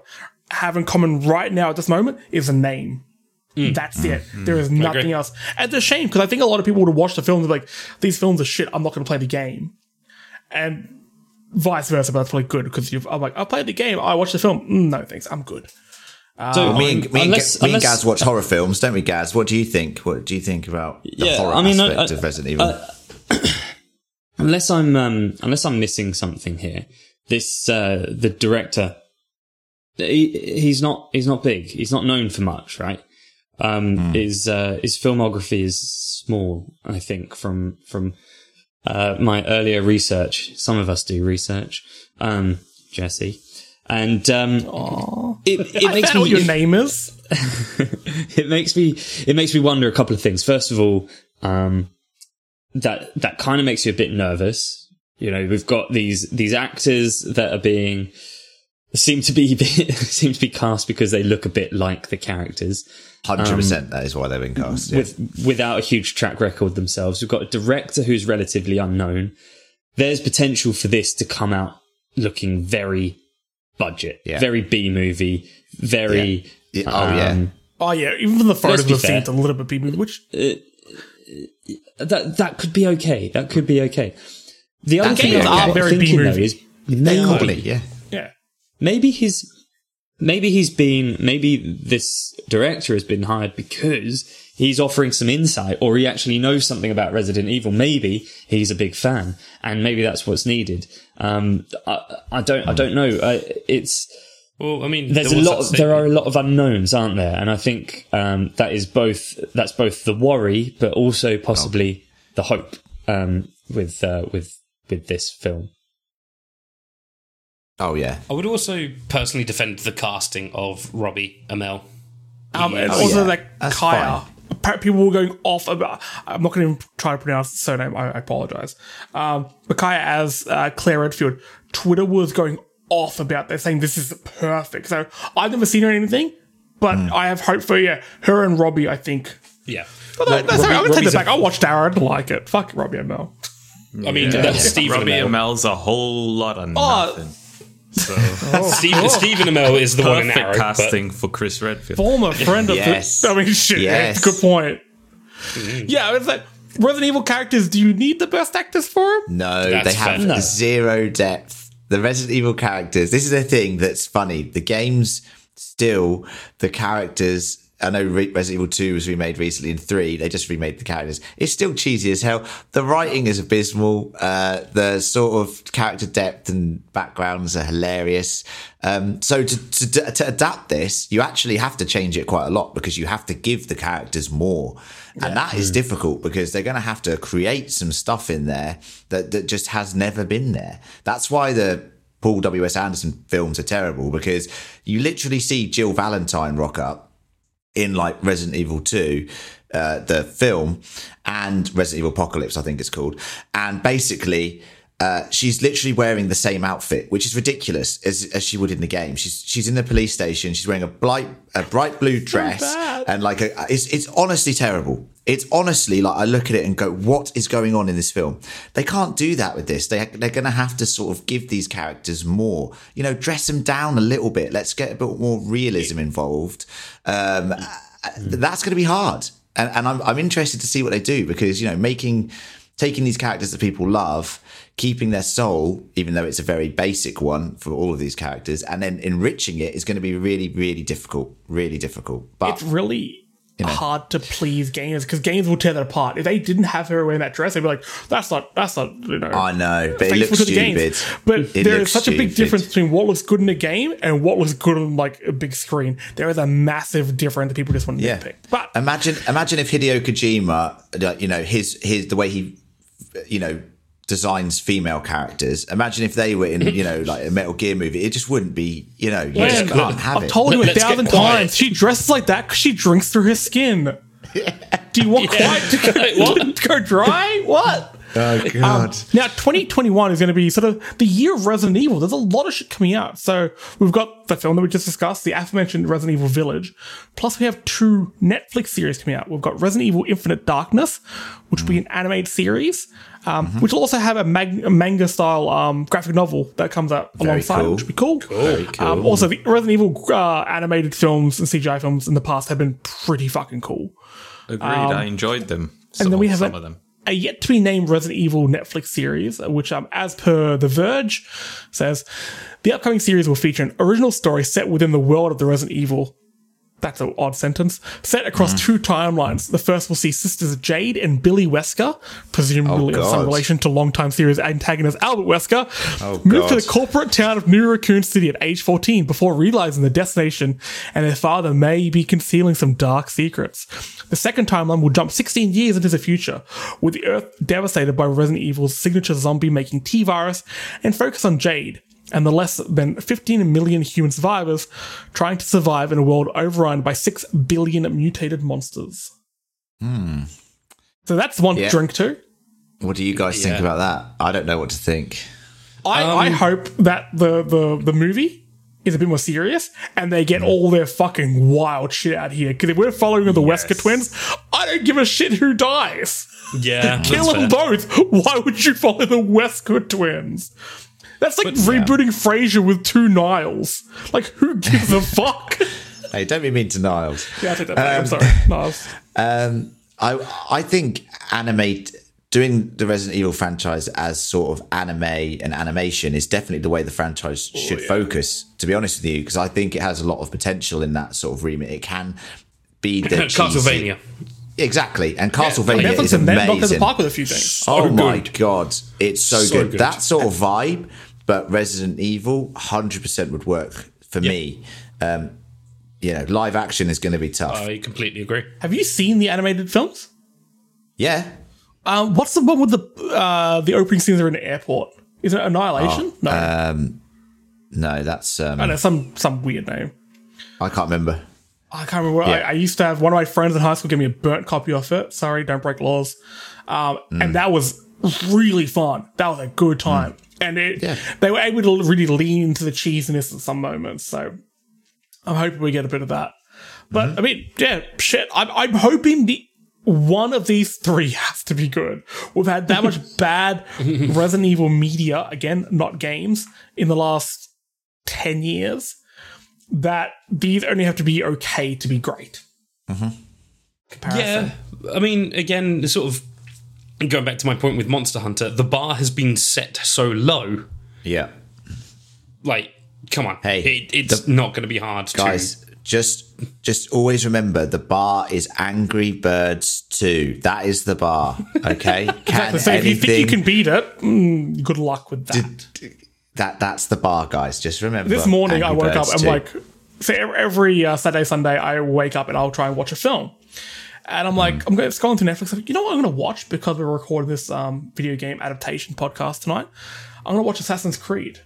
have in common right now at this moment is a name. That's it. There is nothing else. And it's a shame because I think a lot of people would watch the film and be like, these films are shit. I'm not going to play the game. And vice versa, but that's probably good because you've, I'm like, I played the game. I watched the film. Mm, no, thanks. I'm good.
So
Me and, me,
unless,
and, Ga- me and Gaz watch horror films, don't we, Gaz? What do you think? What do you think about the
Yeah,
horror
I mean, I-
aspect
I-
of Resident Evil?
unless I'm um, unless I'm missing something here. This uh, the director. He, he's not he's not big. He's not known for much, right? Um, His uh, his filmography is small. I think from from uh, my earlier research. Some of us do research. Um, Jesse. And um, it, it
I
makes
found what your name is.
it makes me it makes me wonder a couple of things. First of all, um, that that kind of makes you a bit nervous. You know, we've got these these actors that are being seem to be seem to be cast because they look a bit like the characters
Hundred percent. Um, that is why they've been cast. yeah.
with without a huge track record themselves. We've got a director who's relatively unknown. There's potential for this to come out looking very budget,
Yeah.
very B movie, very
Yeah. Oh, yeah.
um,
Oh, yeah. Even from the photos,
be
it
fair.
seems a little bit B-movie, which uh, uh,
that that could be okay. That could be okay. The other thing
games
I'm
are very
thinking though
B-movie.
is maybe,
yeah.
Maybe he's maybe he's been maybe this director has been hired because he's offering some insight or he actually knows something about Resident Evil. Maybe he's a big fan and maybe that's what's needed. Um, I, I don't I don't know. Uh, it's
Well, I mean,
there's a
there was
lot.
that
There are a lot of unknowns, aren't there? And I think um, that is both. That's both the worry, but also possibly the hope um, with uh, with with this film.
Oh yeah.
I would also personally defend the casting of Robbie Amell.
Um, and
Yes.
also,
yeah.
like
That's
Kaya.
fine.
Apparently People were going off about. I'm not going to even try to pronounce the surname. I, I apologize. Um, but Kaya as uh, Claire Redfield, Twitter was going off about this, saying this is perfect. So I've never seen her in anything, but
Hmm.
I have hope for yeah her and Robbie. I think.
Yeah.
But no, no, sorry, I'm gonna take
Robbie's
that back. I watched Arrow. I didn't like it. Fuck Robbie Amell.
I mean, that's Stephen
Robbie
Amell.
Amell's a whole lot of
Oh.
Nothing. So
Stephen, Stephen Amell is the one in
perfect
Arrow. but-
casting for Chris Redfield.
Former friend of
Yes.
the. I mean, shit.
Yes.
good point. Yeah, it's like Resident Evil characters. Do you need the best actors for them?
No,
That's
they have
fair. No.
zero depth. The Resident Evil characters. This is a thing that's funny. The games still the characters. I know Re- Resident Evil Two was remade recently, in three they just remade the characters. It's still cheesy as hell. The writing is abysmal. Uh, the sort of character depth and backgrounds are hilarious. Um, so to, to to adapt this, you actually have to change it quite a lot because you have to give the characters more, and that is difficult because they're going to have to create some stuff in there that that just has never been there. That's why the Paul W S Anderson films are terrible because you literally see Jill Valentine rock up in like Resident Evil 2, uh, the film, and Resident Evil Apocalypse, I think it's called. And basically, uh, she's literally wearing the same outfit, which is ridiculous as, as she would in the game. She's she's in the police station. She's wearing a bright a bright blue dress
bad.
and like a, it's it's honestly terrible. It's honestly like I look at it and go, what is going on in this film? They can't do that with this. They they're going to have to sort of give these characters more. You know, dress them down a little bit. Let's get a bit more realism involved. Um, that's going to be hard, and and I'm I'm interested to see what they do because you know making taking these characters that people love. Keeping their soul, even though it's a very basic one for all of these characters, and then enriching it is going to be really, really difficult. Really difficult. But
It's really hard to please gamers because games will tear that apart. If they didn't have her wearing that dress, they'd be like, "That's not. That's not. You know."
I know, but it looks
to the games.
stupid.
But
It
there is such a big difference between what looks good in a game and what looks good on like a big screen. There is a massive difference that people just want to
Yeah.
nitpick. But
imagine, imagine if Hideo Kojima, you know, his his the way he, you know, designs female characters. Imagine if they were in, you know, like a Metal Gear movie. It just wouldn't be, you know, you just
Man,
can't have it.
I've told you a thousand times. She dresses like that because she drinks through her skin. Do you want quiet to go,
What?
to go dry? What?
Oh god.
Um, now, 2021 is going to be sort of the year of Resident Evil. There's a lot of shit coming out. So we've got the film that we just discussed, the aforementioned Resident Evil Village. Plus, we have two Netflix series coming out. We've got Resident Evil Infinite Darkness, which will be an animated series, um, which will also have a, mag- a manga style um, graphic novel that comes out alongside,
cool.
which will be cool.
Very cool.
Um, also, the Resident Evil uh, animated films and CGI films in the past have been pretty fucking cool.
Agreed. I enjoyed them.
Um, and then we have
some
a,
of them.
a yet to be named Resident Evil Netflix series, which, um, as per The Verge, says the upcoming series will feature an original story set within the world of the Resident Evil. That's an odd sentence. Set across
Mm.
two timelines. The first will see sisters Jade and Billy Wesker, presumably
Oh,
of some relation to longtime series antagonist Albert Wesker,
Oh,
move to the corporate town of New Raccoon City at age 14 before realizing the destination and their father may be concealing some dark secrets. The second timeline will jump 16 years into the future, with the Earth devastated by Resident Evil's signature zombie making T virus, and focus on Jade and the less than 15 million human survivors trying to survive in a world overrun by 6 billion mutated monsters. Hmm. So that's one to
Yeah.
drink to.
What do you guys think about that? I don't know what to think.
I, I um, hope that the, the, the movie is a bit more serious and they get all their fucking wild shit out here. Because if we're following the Wesker twins, I don't give a shit who dies.
Yeah,
Kill them
fair.
both. Why would you follow the Wesker twins? That's like
But-
rebooting Frasier with two Niles. Like, who gives a fuck?
Hey, don't be mean to Niles.
yeah, I take that back. I'm sorry. Niles.
Um, I I think animate doing the Resident Evil franchise as sort of anime and animation is definitely the way the franchise
Oh,
should focus. To be honest with you, because I think it has a lot of potential in that sort of remit. It can be the cheesy-
Castlevania.
exactly, and Castlevania
Netflix
is
and then the
amazing.
park with a few things.
Oh my god, it's so,
So
good.
good.
That sort of vibe, but Resident Evil, hundred percent would work for me. Um, you know, live action is going to be tough.
I completely agree.
Have you seen the animated films?
yeah,
Um, what's the one with the uh, the opening scenes are in an airport? Is it Annihilation?
Oh,
no,
no, that's um,
I know some some weird name.
I can't remember.
I can't remember. I, I used to have one of my friends in high school give me a burnt copy of it. Sorry, don't break laws. Um,
Mm.
And that was really fun. That was a good time. And it,
Yeah.
they were able to really lean into the cheesiness at some moments. So I'm hoping we get a bit of that. But
Mm-hmm.
I mean, yeah, shit. I'm, I'm hoping the one of these three has to be good. We've had that much bad Resident Evil media, again, not games, in the last 10 years that these only have to be okay to be great. Comparison.
Yeah, I mean, again, the sort of going back to my point with Monster Hunter, the bar has been set so low.
Yeah,
Like, come on,
Hey,
it, it's not going to be hard,
guys,
To,
just just always remember the bar is Angry Birds Two. That is the bar. Okay, can
So if you think you can beat it, mm, good luck with that.
that that's the bar, guys. Just remember.
this morning I
Angry
woke up,
Birds
I'm like, so every, every uh, Saturday, Sunday, I wake up and I'll try and watch a film. And I'm like,
Hmm.
I'm going to scrolling through Netflix. I'm like, you know what I'm going to watch because we're recording this um, video game adaptation podcast tonight? I'm going to watch Assassin's Creed.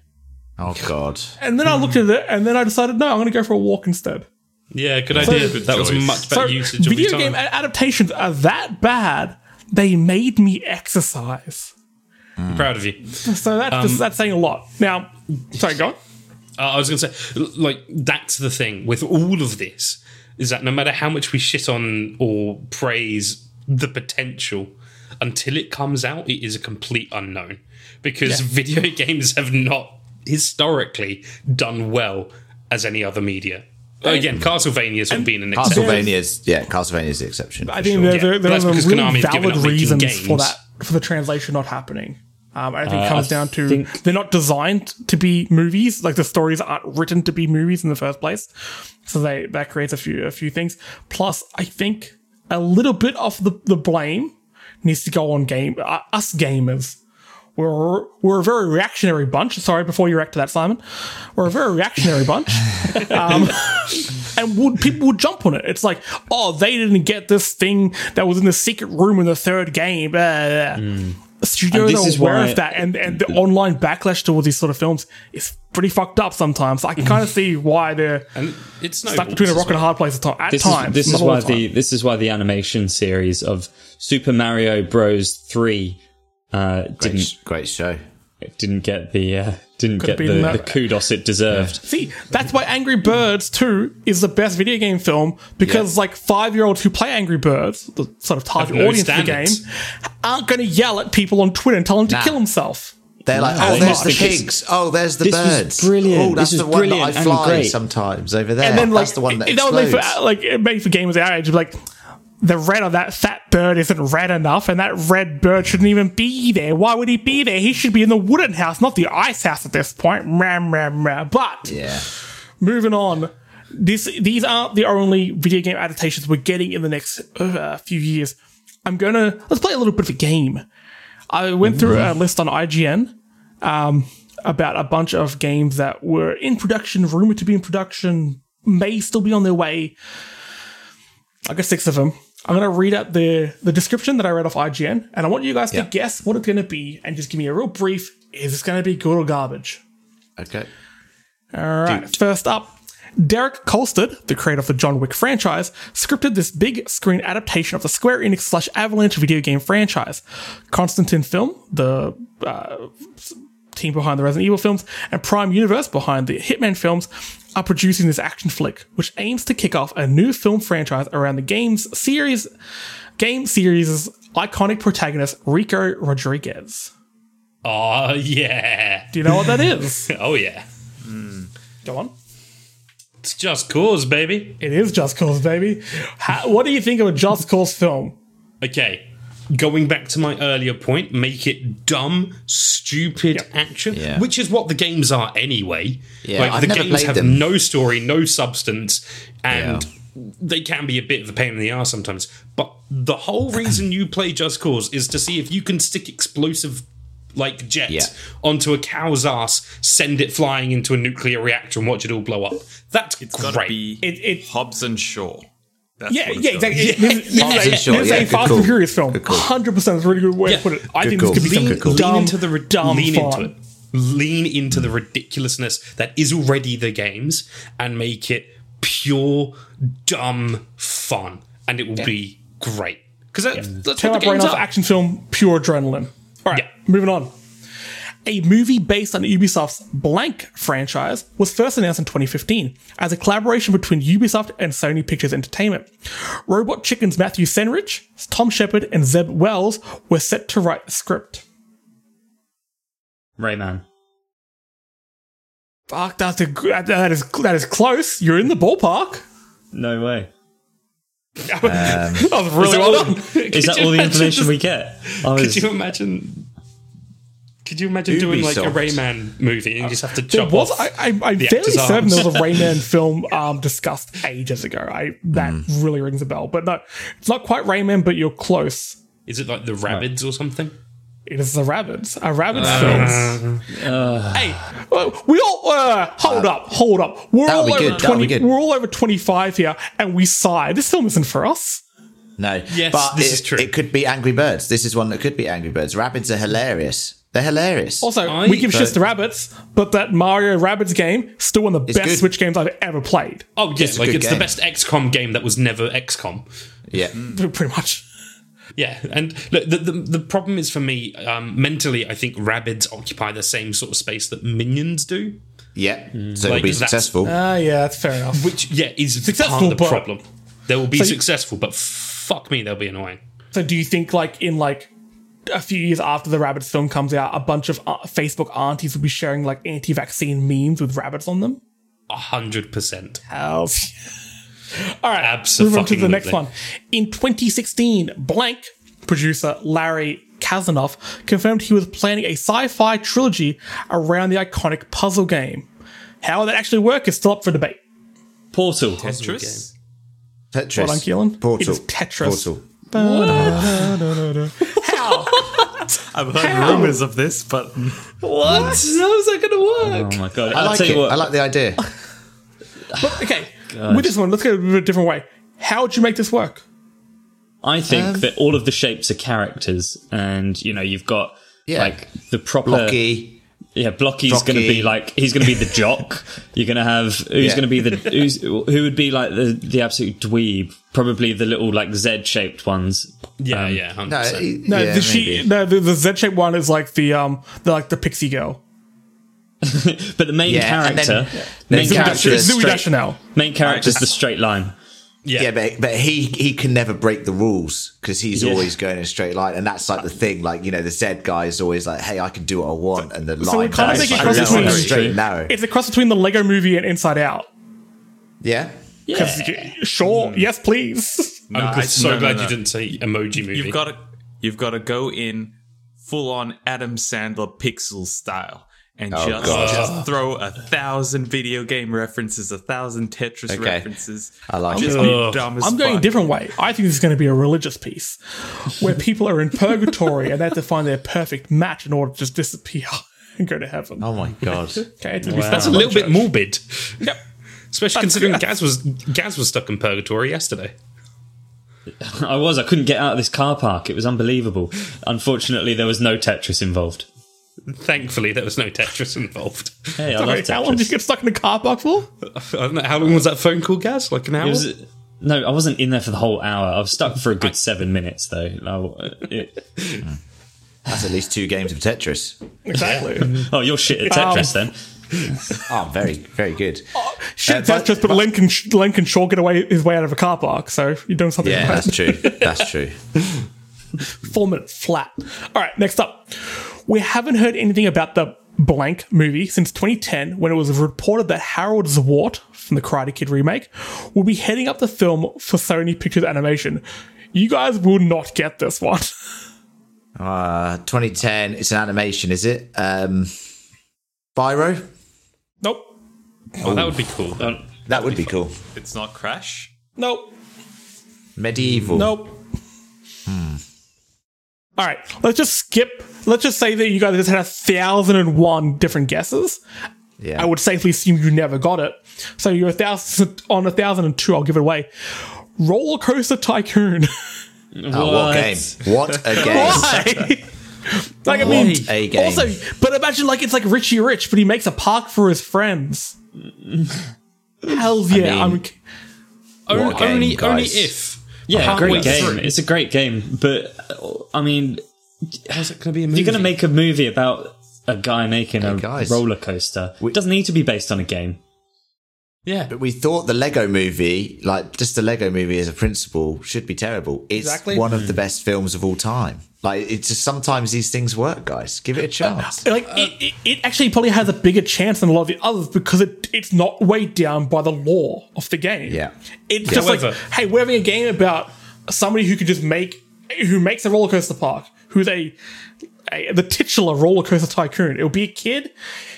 oh god,
And then I looked at it and then I decided, no, I'm going to go for a walk instead.
yeah, good idea. But that was much better
So
usage of
video game adaptations are that bad. They made me exercise.
I'm proud of you.
So that's
Um,
just, that's saying a lot. Now, sorry, go on.
Uh, I was going to say, like, that's the thing with all of this is that no matter how much we shit on or praise the potential, until it comes out, it is a complete unknown because video games have not historically done well as any other media. Again, Castlevania has been an exception.
Castlevania's yeah, Castlevania's the exception.
I
for
think
sure.
there,
Yeah,
there,
but
there are
that's
some
because
really valid
up
reasons
games.
for that for the translation not happening. Um, I think it
Uh,
comes down to
think-
they're not designed to be movies. Like the stories aren't written to be movies in the first place, so they that creates a few a few things. Plus, I think a little bit of the the blame needs to go on game uh, us gamers. We're we're a very reactionary bunch. Sorry, before you react to that, Simon, we're a very reactionary bunch. Um, and would people would jump on it. It's like, oh, they didn't get this thing that was in the secret room in the third game. Blah, blah. Studios
And this
are
is
aware
why-
of that, and and the online backlash towards these sort of films is pretty fucked up sometimes. I can kind of see why they're
And it's
stuck between a rock and a hard place at, to- at
this
times.
Is, this is why
the time.
the this is why the animation series of Super Mario Bros. Three uh,
Great,
didn't
great show.
Didn't get the uh, didn't get the,
that-
the kudos it deserved.
See, that's why Angry Birds 2 is the best video game film because,
Yeah.
like, five year olds who play Angry Birds, the sort of target
no
audience for the game, aren't going to yell at people on Twitter and tell them to
Nah.
kill himself.
They're like,
No,
oh, there's the pigs. Oh, there's the
This was
birds.
brilliant.
Oh, that's
This
the
was
one that I fly sometimes over there.
And then, like,
that's the one that
if that was made
explodes.
for, like, made for gamers our age, it'd like, the red on that fat bird isn't red enough, and that red bird shouldn't even be there. Why would he be there? He should be in the wooden house, not the ice house at this point. Ram, ram, ram. But
yeah.
moving on, this these aren't the only video game adaptations we're getting in the next uh, few years. I'm gonna let's play a little bit of a game. I went through a list on IGN um, about a bunch of games that were in production, rumored to be in production, may still be on their way. I got six of them. I'm gonna read out the the description that I read off IGN, and I want you guys
Yeah.
to guess what it's gonna be, and just give me a real brief. Is this gonna be good or garbage?
Okay.
All right. First up, Derek Kolstad, the creator of the John Wick franchise, scripted this big screen adaptation of the Square Enix slash Avalanche video game franchise. Constantin Film, the uh, team behind the Resident Evil films, and Prime Universe behind the Hitman films, are producing this action flick, which aims to kick off a new film franchise around the game's series, game series' iconic protagonist Rico Rodriguez.
Oh yeah.
Do you know what that is?
Oh yeah. Hmm.
Go on.
It's just cause, baby.
It is Just Cause, baby. How, what do you think of a Just Cause film?
Okay. Going back to my earlier point, make it dumb, stupid action,
Yeah.
which is what the games are anyway.
Yeah,
like
I've
the games have
them.
no story, no substance, and
Yeah.
they can be a bit of a pain in the ass sometimes. But the whole reason you play Just Cause is to see if you can stick explosive like jet
Yeah.
onto a cow's ass, send it flying into a nuclear reactor, and watch it all blow up. That's
It's got
great.
to be
It- it-
Hobbs and Shaw. That's
Yeah, yeah, exactly.
be.
This, this
Hobbs
is
and
a, this is
yeah,
a Fast
call.
and Furious film. 100% is a really good way
Yeah.
to put it. I
Good
think
call.
this could be
lean,
some
cool.
dumb,
lean into the ri-
dumb
lean
fun.
into it. Lean into the ridiculousness that is already the games and make it pure dumb fun, and it will be great. Because that, that's
Turn
what
up
the games
off
are.
action film, pure adrenaline. All right,
Yeah.
moving on. A movie based on Ubisoft's Blank franchise was first announced in 2015 as a collaboration between Ubisoft and Sony Pictures Entertainment. Robot Chicken's Matthew Senreich, Tom Sheppard, and Zeb Wells were set to write the script.
Rayman.
Fuck, that's a, that is that is close. You're in the ballpark.
No way.
that was really
Is that
well
all-
done.
Is that all the information
just-
we get? I
Could you imagine? Could you imagine doing like a Rayman movie and you just have to
There
chop
was,
off?
I, I, I'm
the
fairly
actor's
certain there was a. Rayman film um, discussed ages ago. I that
Hmm.
really rings a bell, but no, it's not quite Rayman, but you're close.
Is it like the Rabbids or something?
It is the Rabbids, a Rabbids
Uh,
film. hey, uh, we all uh, hold up, hold up. We're all
be
over
good, that'll be
twenty.
good.
We're all over twenty-five here, and we sigh. This film isn't for us.
No.
Yes,
but
this
it,
is true.
It could be Angry Birds. This is one that could be Angry Birds. Rabbids are hilarious. They're hilarious.
Also,
I-
we give shit
but-
to Rabbids, but that Mario Rabbids game still one of the best
good.
Switch games I've ever played.
Oh yeah,
It's
like
good
it's the best XCOM game that was never XCOM.
yeah.
Pretty much.
Yeah, and look, the, the the problem is for me um, mentally. I think rabbits occupy the same sort of space that Minions do,
Yeah. So
Like,
it'll be successful.
Ah, yeah, that's fair enough.
which yeah is
Successful,
part of the problem. They will be
So
successful, but fuck me, they'll be annoying.
So do you think like in like a few years after the rabbits film comes out, a bunch of uh, Facebook aunties will be sharing like anti-vaccine memes with rabbits on them?
A hundred percent.
Hells. All right, move on to the next one. In 2016, Blank producer Larry Kasanoff confirmed he was planning a sci-fi trilogy around the iconic puzzle game. How that actually work is still up for debate.
Portal.
Tetris?
Tetris.
Well done, Keelan.
Portal.
It is Tetris.
Portal.
How?
I've heard rumors of this, but
What? How's that going to work?
Oh my god!
I
I'll
like
tell
it.
you what.
I like the idea.
Okay, with this one, let's go a different way. How would you make this work?
I think
Um,
that all of the shapes are characters, and you know you've got
Yeah.
like the proper
Blocky.
Yeah, Blocky's going to be like he's going to be the jock. You're going to have who's
Yeah.
going to be the who's who would be like the the absolute dweeb. Probably the little like Z shaped ones.
Yeah,
Um,
yeah, hundred
No,
percent.
he-
No,
yeah,
the, she, no, the, the Z-shaped one is like the um, the like the pixie girl.
But the main
Yeah, and then-
character,
then
main
Zooey
character is
Zooey
straight,
Deschanel.
main character is the straight line.
Yeah,
Yeah, but but he he can never break the rules because he's
Yeah.
always going in a straight line, and that's like the thing. Like you know, the Z guy is always like, "Hey, I can do what I want," and the
so
line
we can't
is
make it
like,
cross
no,
between-
I'm straight and narrow.
It's a cross between the Lego Movie and Inside Out.
Yeah,
Yeah.
Sure, mm. yes, please.
No,
I'm so
no, no,
glad
no.
you didn't say emoji movie.
You've got to you've got to go in full on Adam Sandler pixel style and
Oh,
just, just throw a thousand video game references, a thousand Tetris
Okay.
references.
I like
just
it.
be dumb as
I'm going a different way. I think this is going to be a religious piece where people are in purgatory and they have to find their perfect match in order to just disappear and go to heaven.
Oh my god.
Okay, it's
That's a
fun.
little bit morbid,
Yep.
especially considering Gaz was Gaz was stuck in purgatory yesterday.
I was. I couldn't get out of this car park. It was unbelievable. Unfortunately, there was no Tetris involved.
Thankfully, there was no Tetris involved.
Hey, I love
Sorry, how long did you get stuck in a car park for?
I don't know how long was that phone call, Gaz? Like an hour.
It was, no, I wasn't in there for the whole hour. I was stuck for a good seven minutes, though. No, it-
That's at least two games of Tetris.
Exactly.
oh, you're shit at Tetris then.
Oh, very very good.
Shit,
Uh,
that's
but-
just but Len can, Len can sure get away his way out of a car park, so you're doing something
Yeah,
right.
that's true. That's true.
Four minutes flat. All right, next up. We haven't heard anything about the blank movie since 2010 when it was reported that Harald Zwart from the Karate Kid remake will be heading up the film for Sony Pictures Animation. You guys will not get this one.
Uh, 2010. It's an animation, is it? Um, Spyro.
nope.
oh, that would be cool.
Um,
That would be cool.
It's not Crash.
Nope.
Medieval.
Nope. All right, let's just skip. Let's just say that you guys just had a thousand and one different guesses.
Yeah.
I would safely assume you never got it. So you're a thousand on a thousand and two. I'll give it away. Roller Coaster Tycoon.
Oh, what game? What a game.
Why? like I mean,
a game.
also, but imagine like it's like Richie Rich, but he makes a park for his friends. Hell's yeah!
mean,
I'm,
O-
What a game,
only, only if.
Yeah,
can't
great game.
through.
It's a great game, but I mean,
How's it going to be a movie?
you're going to make a movie about a guy making a
guys.
roller coaster, it doesn't need to be based on a game.
yeah,
But we thought the Lego movie, like just the Lego movie as a principle, should be terrible. It's
Exactly.
one of the hmm. best films of all time. Like it's just sometimes these things work, guys. Give it a uh, chance.
like uh, it, it, it actually probably has a bigger chance than a lot of the others because it it's not weighed down by the law of the game.
Yeah.
It's just like, hey, we're having a game about somebody who could just make who makes a roller coaster park, who's a, a the titular roller coaster tycoon. It'll be a kid.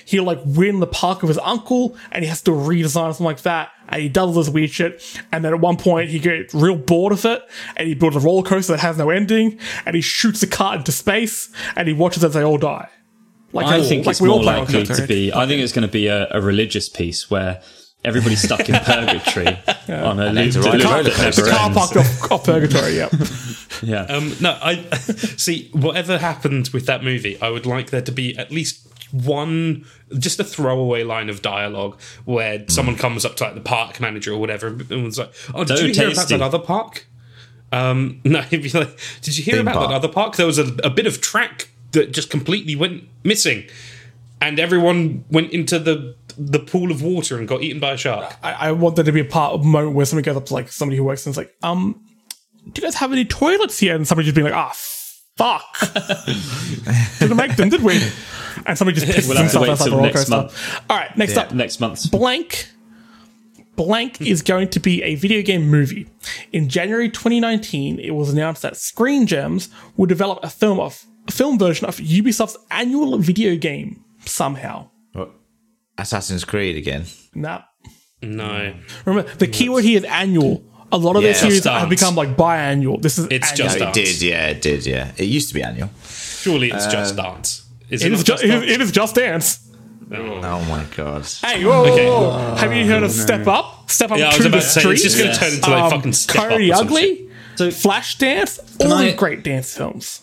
He'll like win the park of his uncle, and he has to redesign something like that. And he does all this weird shit. And then at one point, he gets real bored of it, and he builds a roller coaster that has no ending. And he shoots a cart into space, and he watches as they all die. Like
I think
like
it's
all
more likely to be. I think it's going to be a, a religious piece where everybody's stuck in purgatory on a loop
to
de
ride a
loop
roller
that
car
ends.
parked off, off purgatory. Yep.
Yeah.
Um, no, I see. Whatever happened with that movie, I would like there to be at least one, just a throwaway line of dialogue where someone comes up to like the park manager or whatever and was like, "Oh, did
So
you hear about that other park?" Um, no, he'd be like, "Did you hear
Theme
about
park.
that other park? There was a, a bit of track that just completely went missing, and everyone went into the the pool of water and got eaten by a shark."
I, I want there to be a part of a moment where somebody goes up to like somebody who works and is like, um, do you guys have any toilets here? And somebody just being like, ah, fuck. Didn't make them, did we? And somebody just pisses
We'll have to
himself
wait
outside the
till
roller
next
coaster.
month.
All right, next up.
Next month.
Blank. Blank is going to be a video game movie. In January 2019, it was announced that Screen Gems will develop a film of a film version of Ubisoft's annual video game somehow.
Assassin's Creed again.
Nah.
No,
Remember, the keyword here is annual. A lot of their
Yeah.
series have become like biannual. This is
It's
annual.
just
No,
Dance.
it did, yeah, it did, yeah. It used to be annual.
surely it's just uh, dance. Is it,
It is,
not
ju-
just
it, is,
dance?
it is just dance.
Oh, oh my god.
Hey, whoa, whoa,
Okay.
whoa. have you heard of oh, Step Up? Step Up
Yeah, I was
to
about
the
to say,
street.
it's just going to turn into like um, fucking step up
Coyote Ugly.
So-
Flash Dance, all
I-
great dance films.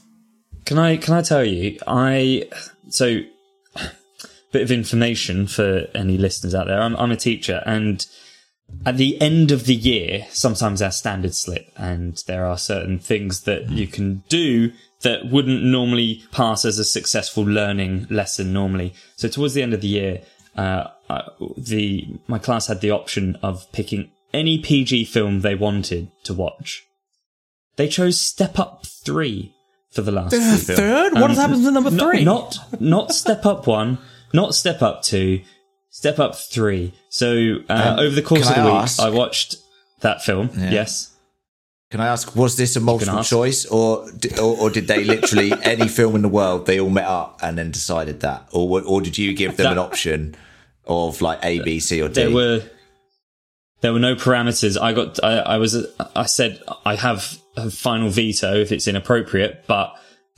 Can I can I tell you? I so bit of information for any listeners out there. I'm, I'm a teacher, and at the end of the year, sometimes our standards slip, and there are certain things that you can do that wouldn't normally pass as a successful learning lesson normally. So towards the end of the year, uh, the my class had the option of picking any PG film they wanted to watch. They chose Step Up Three for the last film.
third? What has happened to number three?
Not not Step Up One, not Step Up Two, Step Up Three. So uh,
Um,
over the course of the
I
week,
ask-
I watched that film. Yes.
Can I ask, was this a multiple choice, or, or or did they literally any film in the world they all met up and then decided that, or or did you give them an option of like A, B, C, or D?
There were there were no parameters. I got I, I was I said I have a final veto if it's inappropriate, but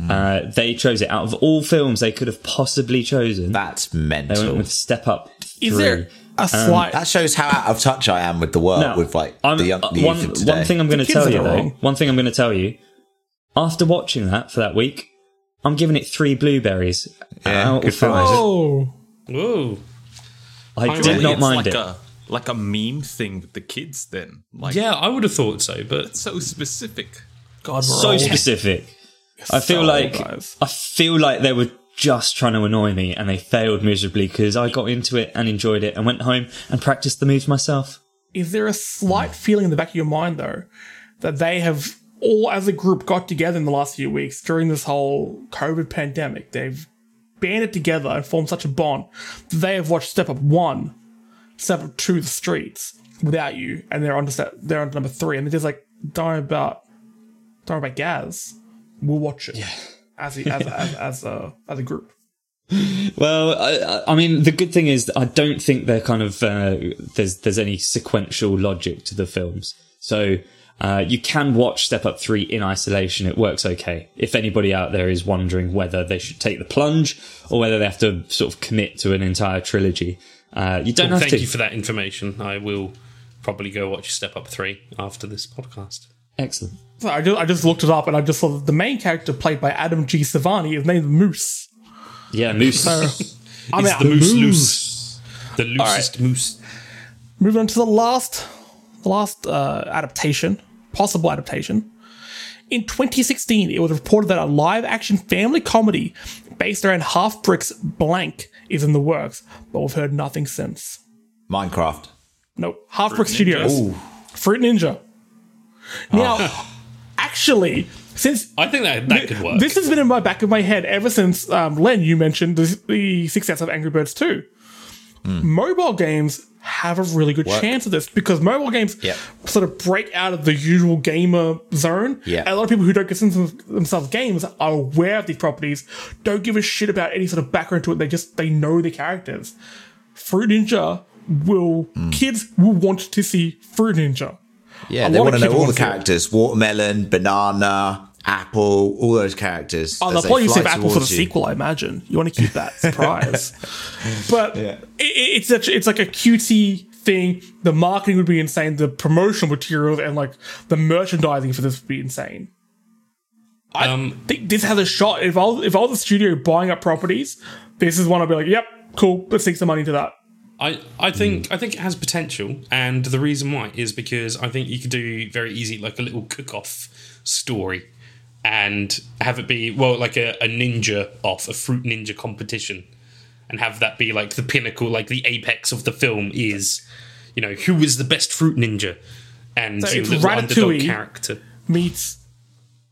Hmm.
uh, they chose it out of all films they could have possibly chosen.
That's mental.
they went with Step Up.
Is there a slight?
that shows how out of touch I am with the world,
Now,
with like
I'm-
the young
uh,
the
one,
youth of today.
one thing I'm going to tell you though,
wrong.
one thing I'm going to tell you, after watching that for that week, I'm giving it three blueberries
Yeah,
out
good
of
for
five.
oh,
Whoa.
I
Really?
did not mind
like
it.
A, like a meme thing with the kids. Then, like,
Yeah, I would have thought so, but
so specific.
God, we're
so
old.
specific. I feel
so
like
guys.
I feel like they were just trying to annoy me, and they failed miserably because I got into it and enjoyed it, and went home and practiced the moves myself.
Is there a slight feeling in the back of your mind, though, that they have all, as a group, got together in the last few weeks during this whole COVID pandemic? They've banded together and formed such a bond. that They have watched Step Up One, Step Up Two, The Streets without you, and they're on to step, they're on to number three, and they're just like, don't worry about, don't worry about Gaz. We'll watch it. Yeah. As a, as, as, as a as a group.
Well, I, I mean, the good thing is I don't think they're kind of uh, there's there's any sequential logic to the films, so uh, you can watch Step Up Three in isolation. It works okay. If anybody out there is wondering whether they should take the plunge or whether they have to sort of commit to an entire trilogy, uh, you don't have
thank
to.
you for that information. I will probably go watch Step Up 3 after this podcast.
Excellent.
So I just, I just looked it up and I just saw that the main character played by Adam G. Sevani is named Moose.
Yeah, Moose.
So, I mean,
It's the moose loose. The loosest moose.
Moving on to the last, the last uh, adaptation, possible adaptation. In 2016, it was reported that a live-action family comedy based around Halfbrick's Blank is in the works, but we've heard nothing since.
Minecraft.
No, Halfbrick
Ninja.
Studios, Fruit Ninja. Now, actually, since
I think that that could work.
This has been in my back of my head ever since um, Len. You mentioned the, the success of Angry Birds 2. Mobile games have a really good chance of this because mobile games
Yep.
sort of break out of the usual gamer zone. And a lot of people who don't consider themselves games are aware of these properties, don't give a shit about any sort of background to it. They just they know the characters. Fruit Ninja will kids will want to see Fruit Ninja.
Yeah,
A
they
lot
want
of
to know all the
see it.
characters: watermelon, banana, apple, all those characters.
Oh,
as
they'll probably
fly
save Apple for the
you.
sequel, I imagine. You want to keep that surprise. but it, it's such, it's like a cutesy thing. The marketing would be insane. The promotional materials and like the merchandising for this would be insane.
um,
I think this has a shot. If I was, if I was a studio buying up properties, this is one I'd be like, yep, cool. Let's take some money to that.
I, I think mm. I think it has potential, and the reason why is because I think you could do very easy like a little cook-off story, and have it be well like a, a ninja off a fruit ninja competition, and have that be like the pinnacle, like the apex of the film is, you know, who is the best fruit ninja, and
So
your
it's
little underdog
Ratatouille.
character.
Meets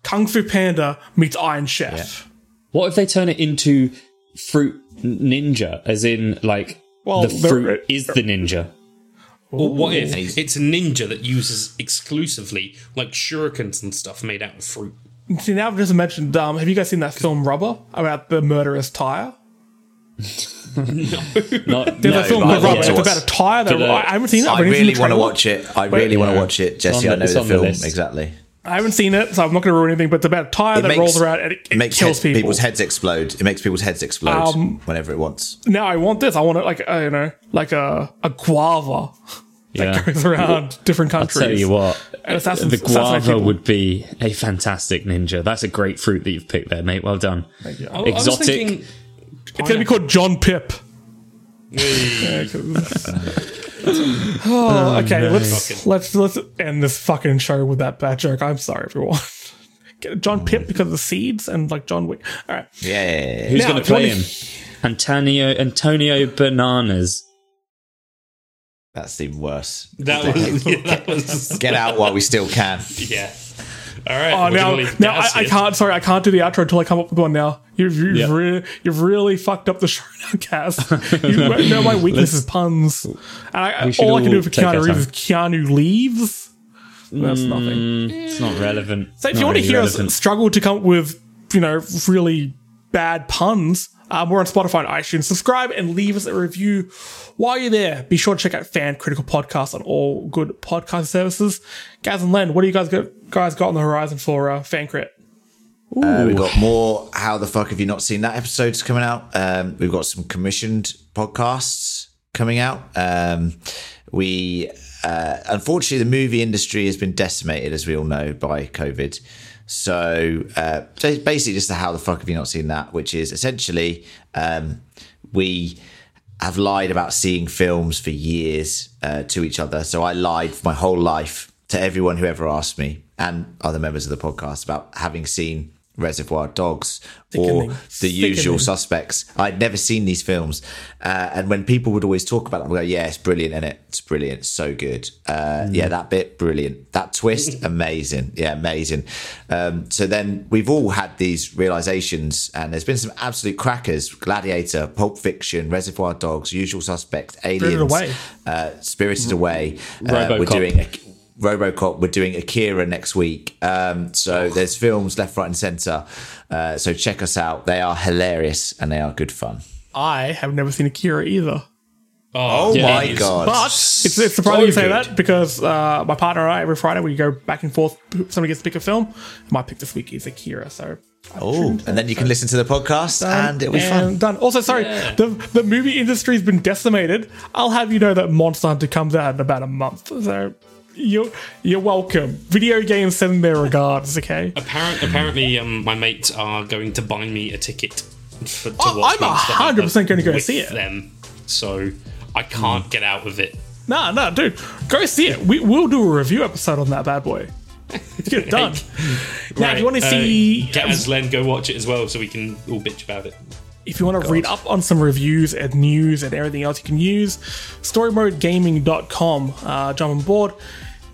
Kung Fu Panda meets Iron Chef.
What if they turn it into fruit ninja, as in like
Well,
the fruit is the ninja?
Or what if
He's-
it's a ninja that uses exclusively like shurikens and stuff made out of fruit?
See, now I've just mentioned, um, have you guys seen that film Rubber about the murderous tire?
Not,
There's
no,
a film
but
called Rubber. It's about a tire that
Did, uh,
I haven't seen it. I've
I really want to watch it. I really want to watch it.
It's on
Jesse, I know the
the
film
list.
exactly.
I haven't seen it, so I'm not going to ruin anything. But it's about a tire that rolls around and it, it
makes
kills
head-
people.
people's heads explode. It makes people's heads explode
Um,
whenever it wants.
Now I want this. I want it like uh, you know, like a a guava
yeah.
that goes around different
I'll
countries.
tell you what,
And
the guava would be a fantastic ninja. That's a great fruit that you've picked there, mate. Well done.
you.
I- I was
Exotic.
thinking
It's going to be called John Pip. oh, okay, oh, let's let's let's end this fucking show with that bad joke. I'm sorry, everyone. Get John Pip because of the seeds and like John Wick. All right,
Yeah.
Who's
Now,
going to play
wanna-
him? Antonio Antonio Bananas.
That's even worse.
That was, yeah, that was
Get out while we still can.
yeah. All right.
Oh, now, now I, I can't. Sorry, I can't do the outro until I come up with one. Now you've you've,
Yeah.
re- you've really fucked up the show now, Cass. you know my weakness is puns. And I, all I can do for Keanu Reeves is. Keanu leaves. That's mm, nothing.
It's not relevant.
So if
Not
you want to hear
relevant.
us struggle to come up with, you know, really bad puns, um, we're on Spotify and iTunes. Subscribe and leave us a review. While you're there, be sure to check out Fan Critical Podcast on all good podcast services. Gaz and Len, what do you guys got, guys got on the horizon for uh, Fan Crit?
Uh, we've got more. How the fuck have you not seen that episodes coming out? Um, we've got some commissioned podcasts coming out. Um, we uh, unfortunately the movie industry has been decimated, as we all know, by COVID. So, uh, so basically just how the fuck have you not seen that? Which is essentially um, we have lied about seeing films for years uh, to each other. So I lied my whole life to everyone who ever asked me and other members of the podcast about having seen Reservoir Dogs or
Sickening.
The Usual Suspects. I'd never seen these films, uh, and when people would always talk about them, I go, "Yeah, it's brilliant, is it? It's brilliant, it's so good. Uh, Yeah, that bit, brilliant. That twist, amazing. Yeah, amazing." Um, so then we've all had these realizations, and there's been some absolute crackers: Gladiator, Pulp Fiction, Reservoir Dogs, Usual Suspects, Aliens,
Away.
uh, Spirited Away. Uh, we're doing. A, RoboCop. We're doing Akira next week. Um, so there's films left, right, and centre. Uh, so check us out. They are hilarious and they are good fun.
I have never seen Akira either.
Oh,
Yeah.
My. God.
But it's, it's surprising you say
good.
that because uh, my partner and I, every Friday, we go back and forth. Somebody gets to pick a film. My pick this week is Akira. So
Oh, and then you can listen to the podcast and it'll be fun.
done. Also, sorry, the the movie industry has been decimated. I'll have you know that Monster Hunter comes out in about a month. So you're you're welcome. Video games send their regards. Okay.
Apparent, apparently, um, my mates are going to buy me a ticket for, to
Oh,
watch
I'm
Monster
100% gonna go
with
see it.
Them, so I can't get out of it.
Nah, nah, dude, go see it. We we'll do a review episode on that bad boy. Let's get it done. now, if you want to
uh,
see,
get Aslen, go watch it as well, so we can all bitch about it.
If you want to read up on some reviews and news and everything else you can use, storymodegaming.com. Uh, jump on board,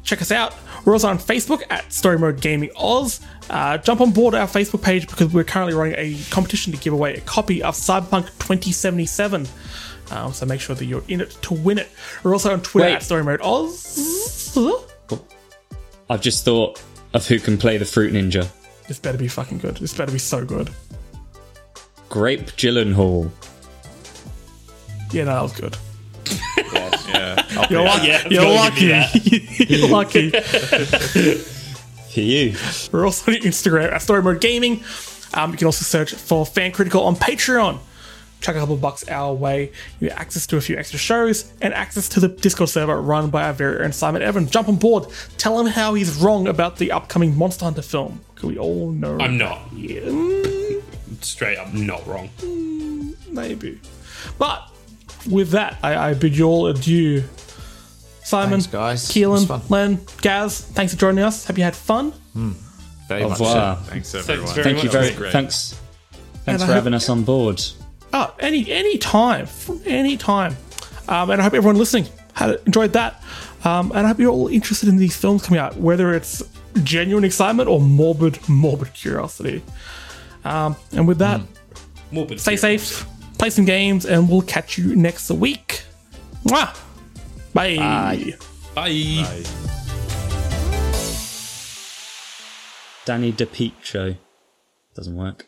check us out. We're also on Facebook at Story Mode Gaming Oz. Uh, jump on board our Facebook page because we're currently running a competition to give away a copy of Cyberpunk 2077. Um, so make sure that you're in it to win it. We're also on Twitter
Wait.
at Story Mode Oz.
I've just thought of who can play the Fruit Ninja.
This better be fucking good. This better be so good.
Grape Gyllenhaal.
Yeah, no, that was good.
Yeah.
You're, lucky.
Yeah,
you're lucky.
you
you're lucky.
For you.
We're also on Instagram at Story Mode Gaming. Um, you can also search for Fan Critical on Patreon. Chuck a couple of bucks our way. You get access to a few extra shows and access to the Discord server run by our very own Simon Evans. Jump on board. Tell him how he's wrong about the upcoming Monster Hunter film. Because we all know.
I'm not
Yeah, mm,
straight up not wrong.
maybe. But with that, I, I bid you all adieu. Simon,
Thanks, guys. It
Keelan. Len, Gaz, thanks for joining us. Hope you had fun.
Very
Au
much so.
Thanks, everyone.
very
Thank you very
That was great.
thanks. Thanks for
hope-
having us on board.
Oh, any any time, any time. Um, and I hope everyone listening had enjoyed that. Um, and I hope you're all interested in these films coming out, whether it's genuine excitement or morbid, morbid curiosity. Um, and with that,
Morbid
stay
theory.
safe, play some games, and we'll catch you next week. Mwah! Bye.
Bye.
Bye.
Danny DePietro. Doesn't work.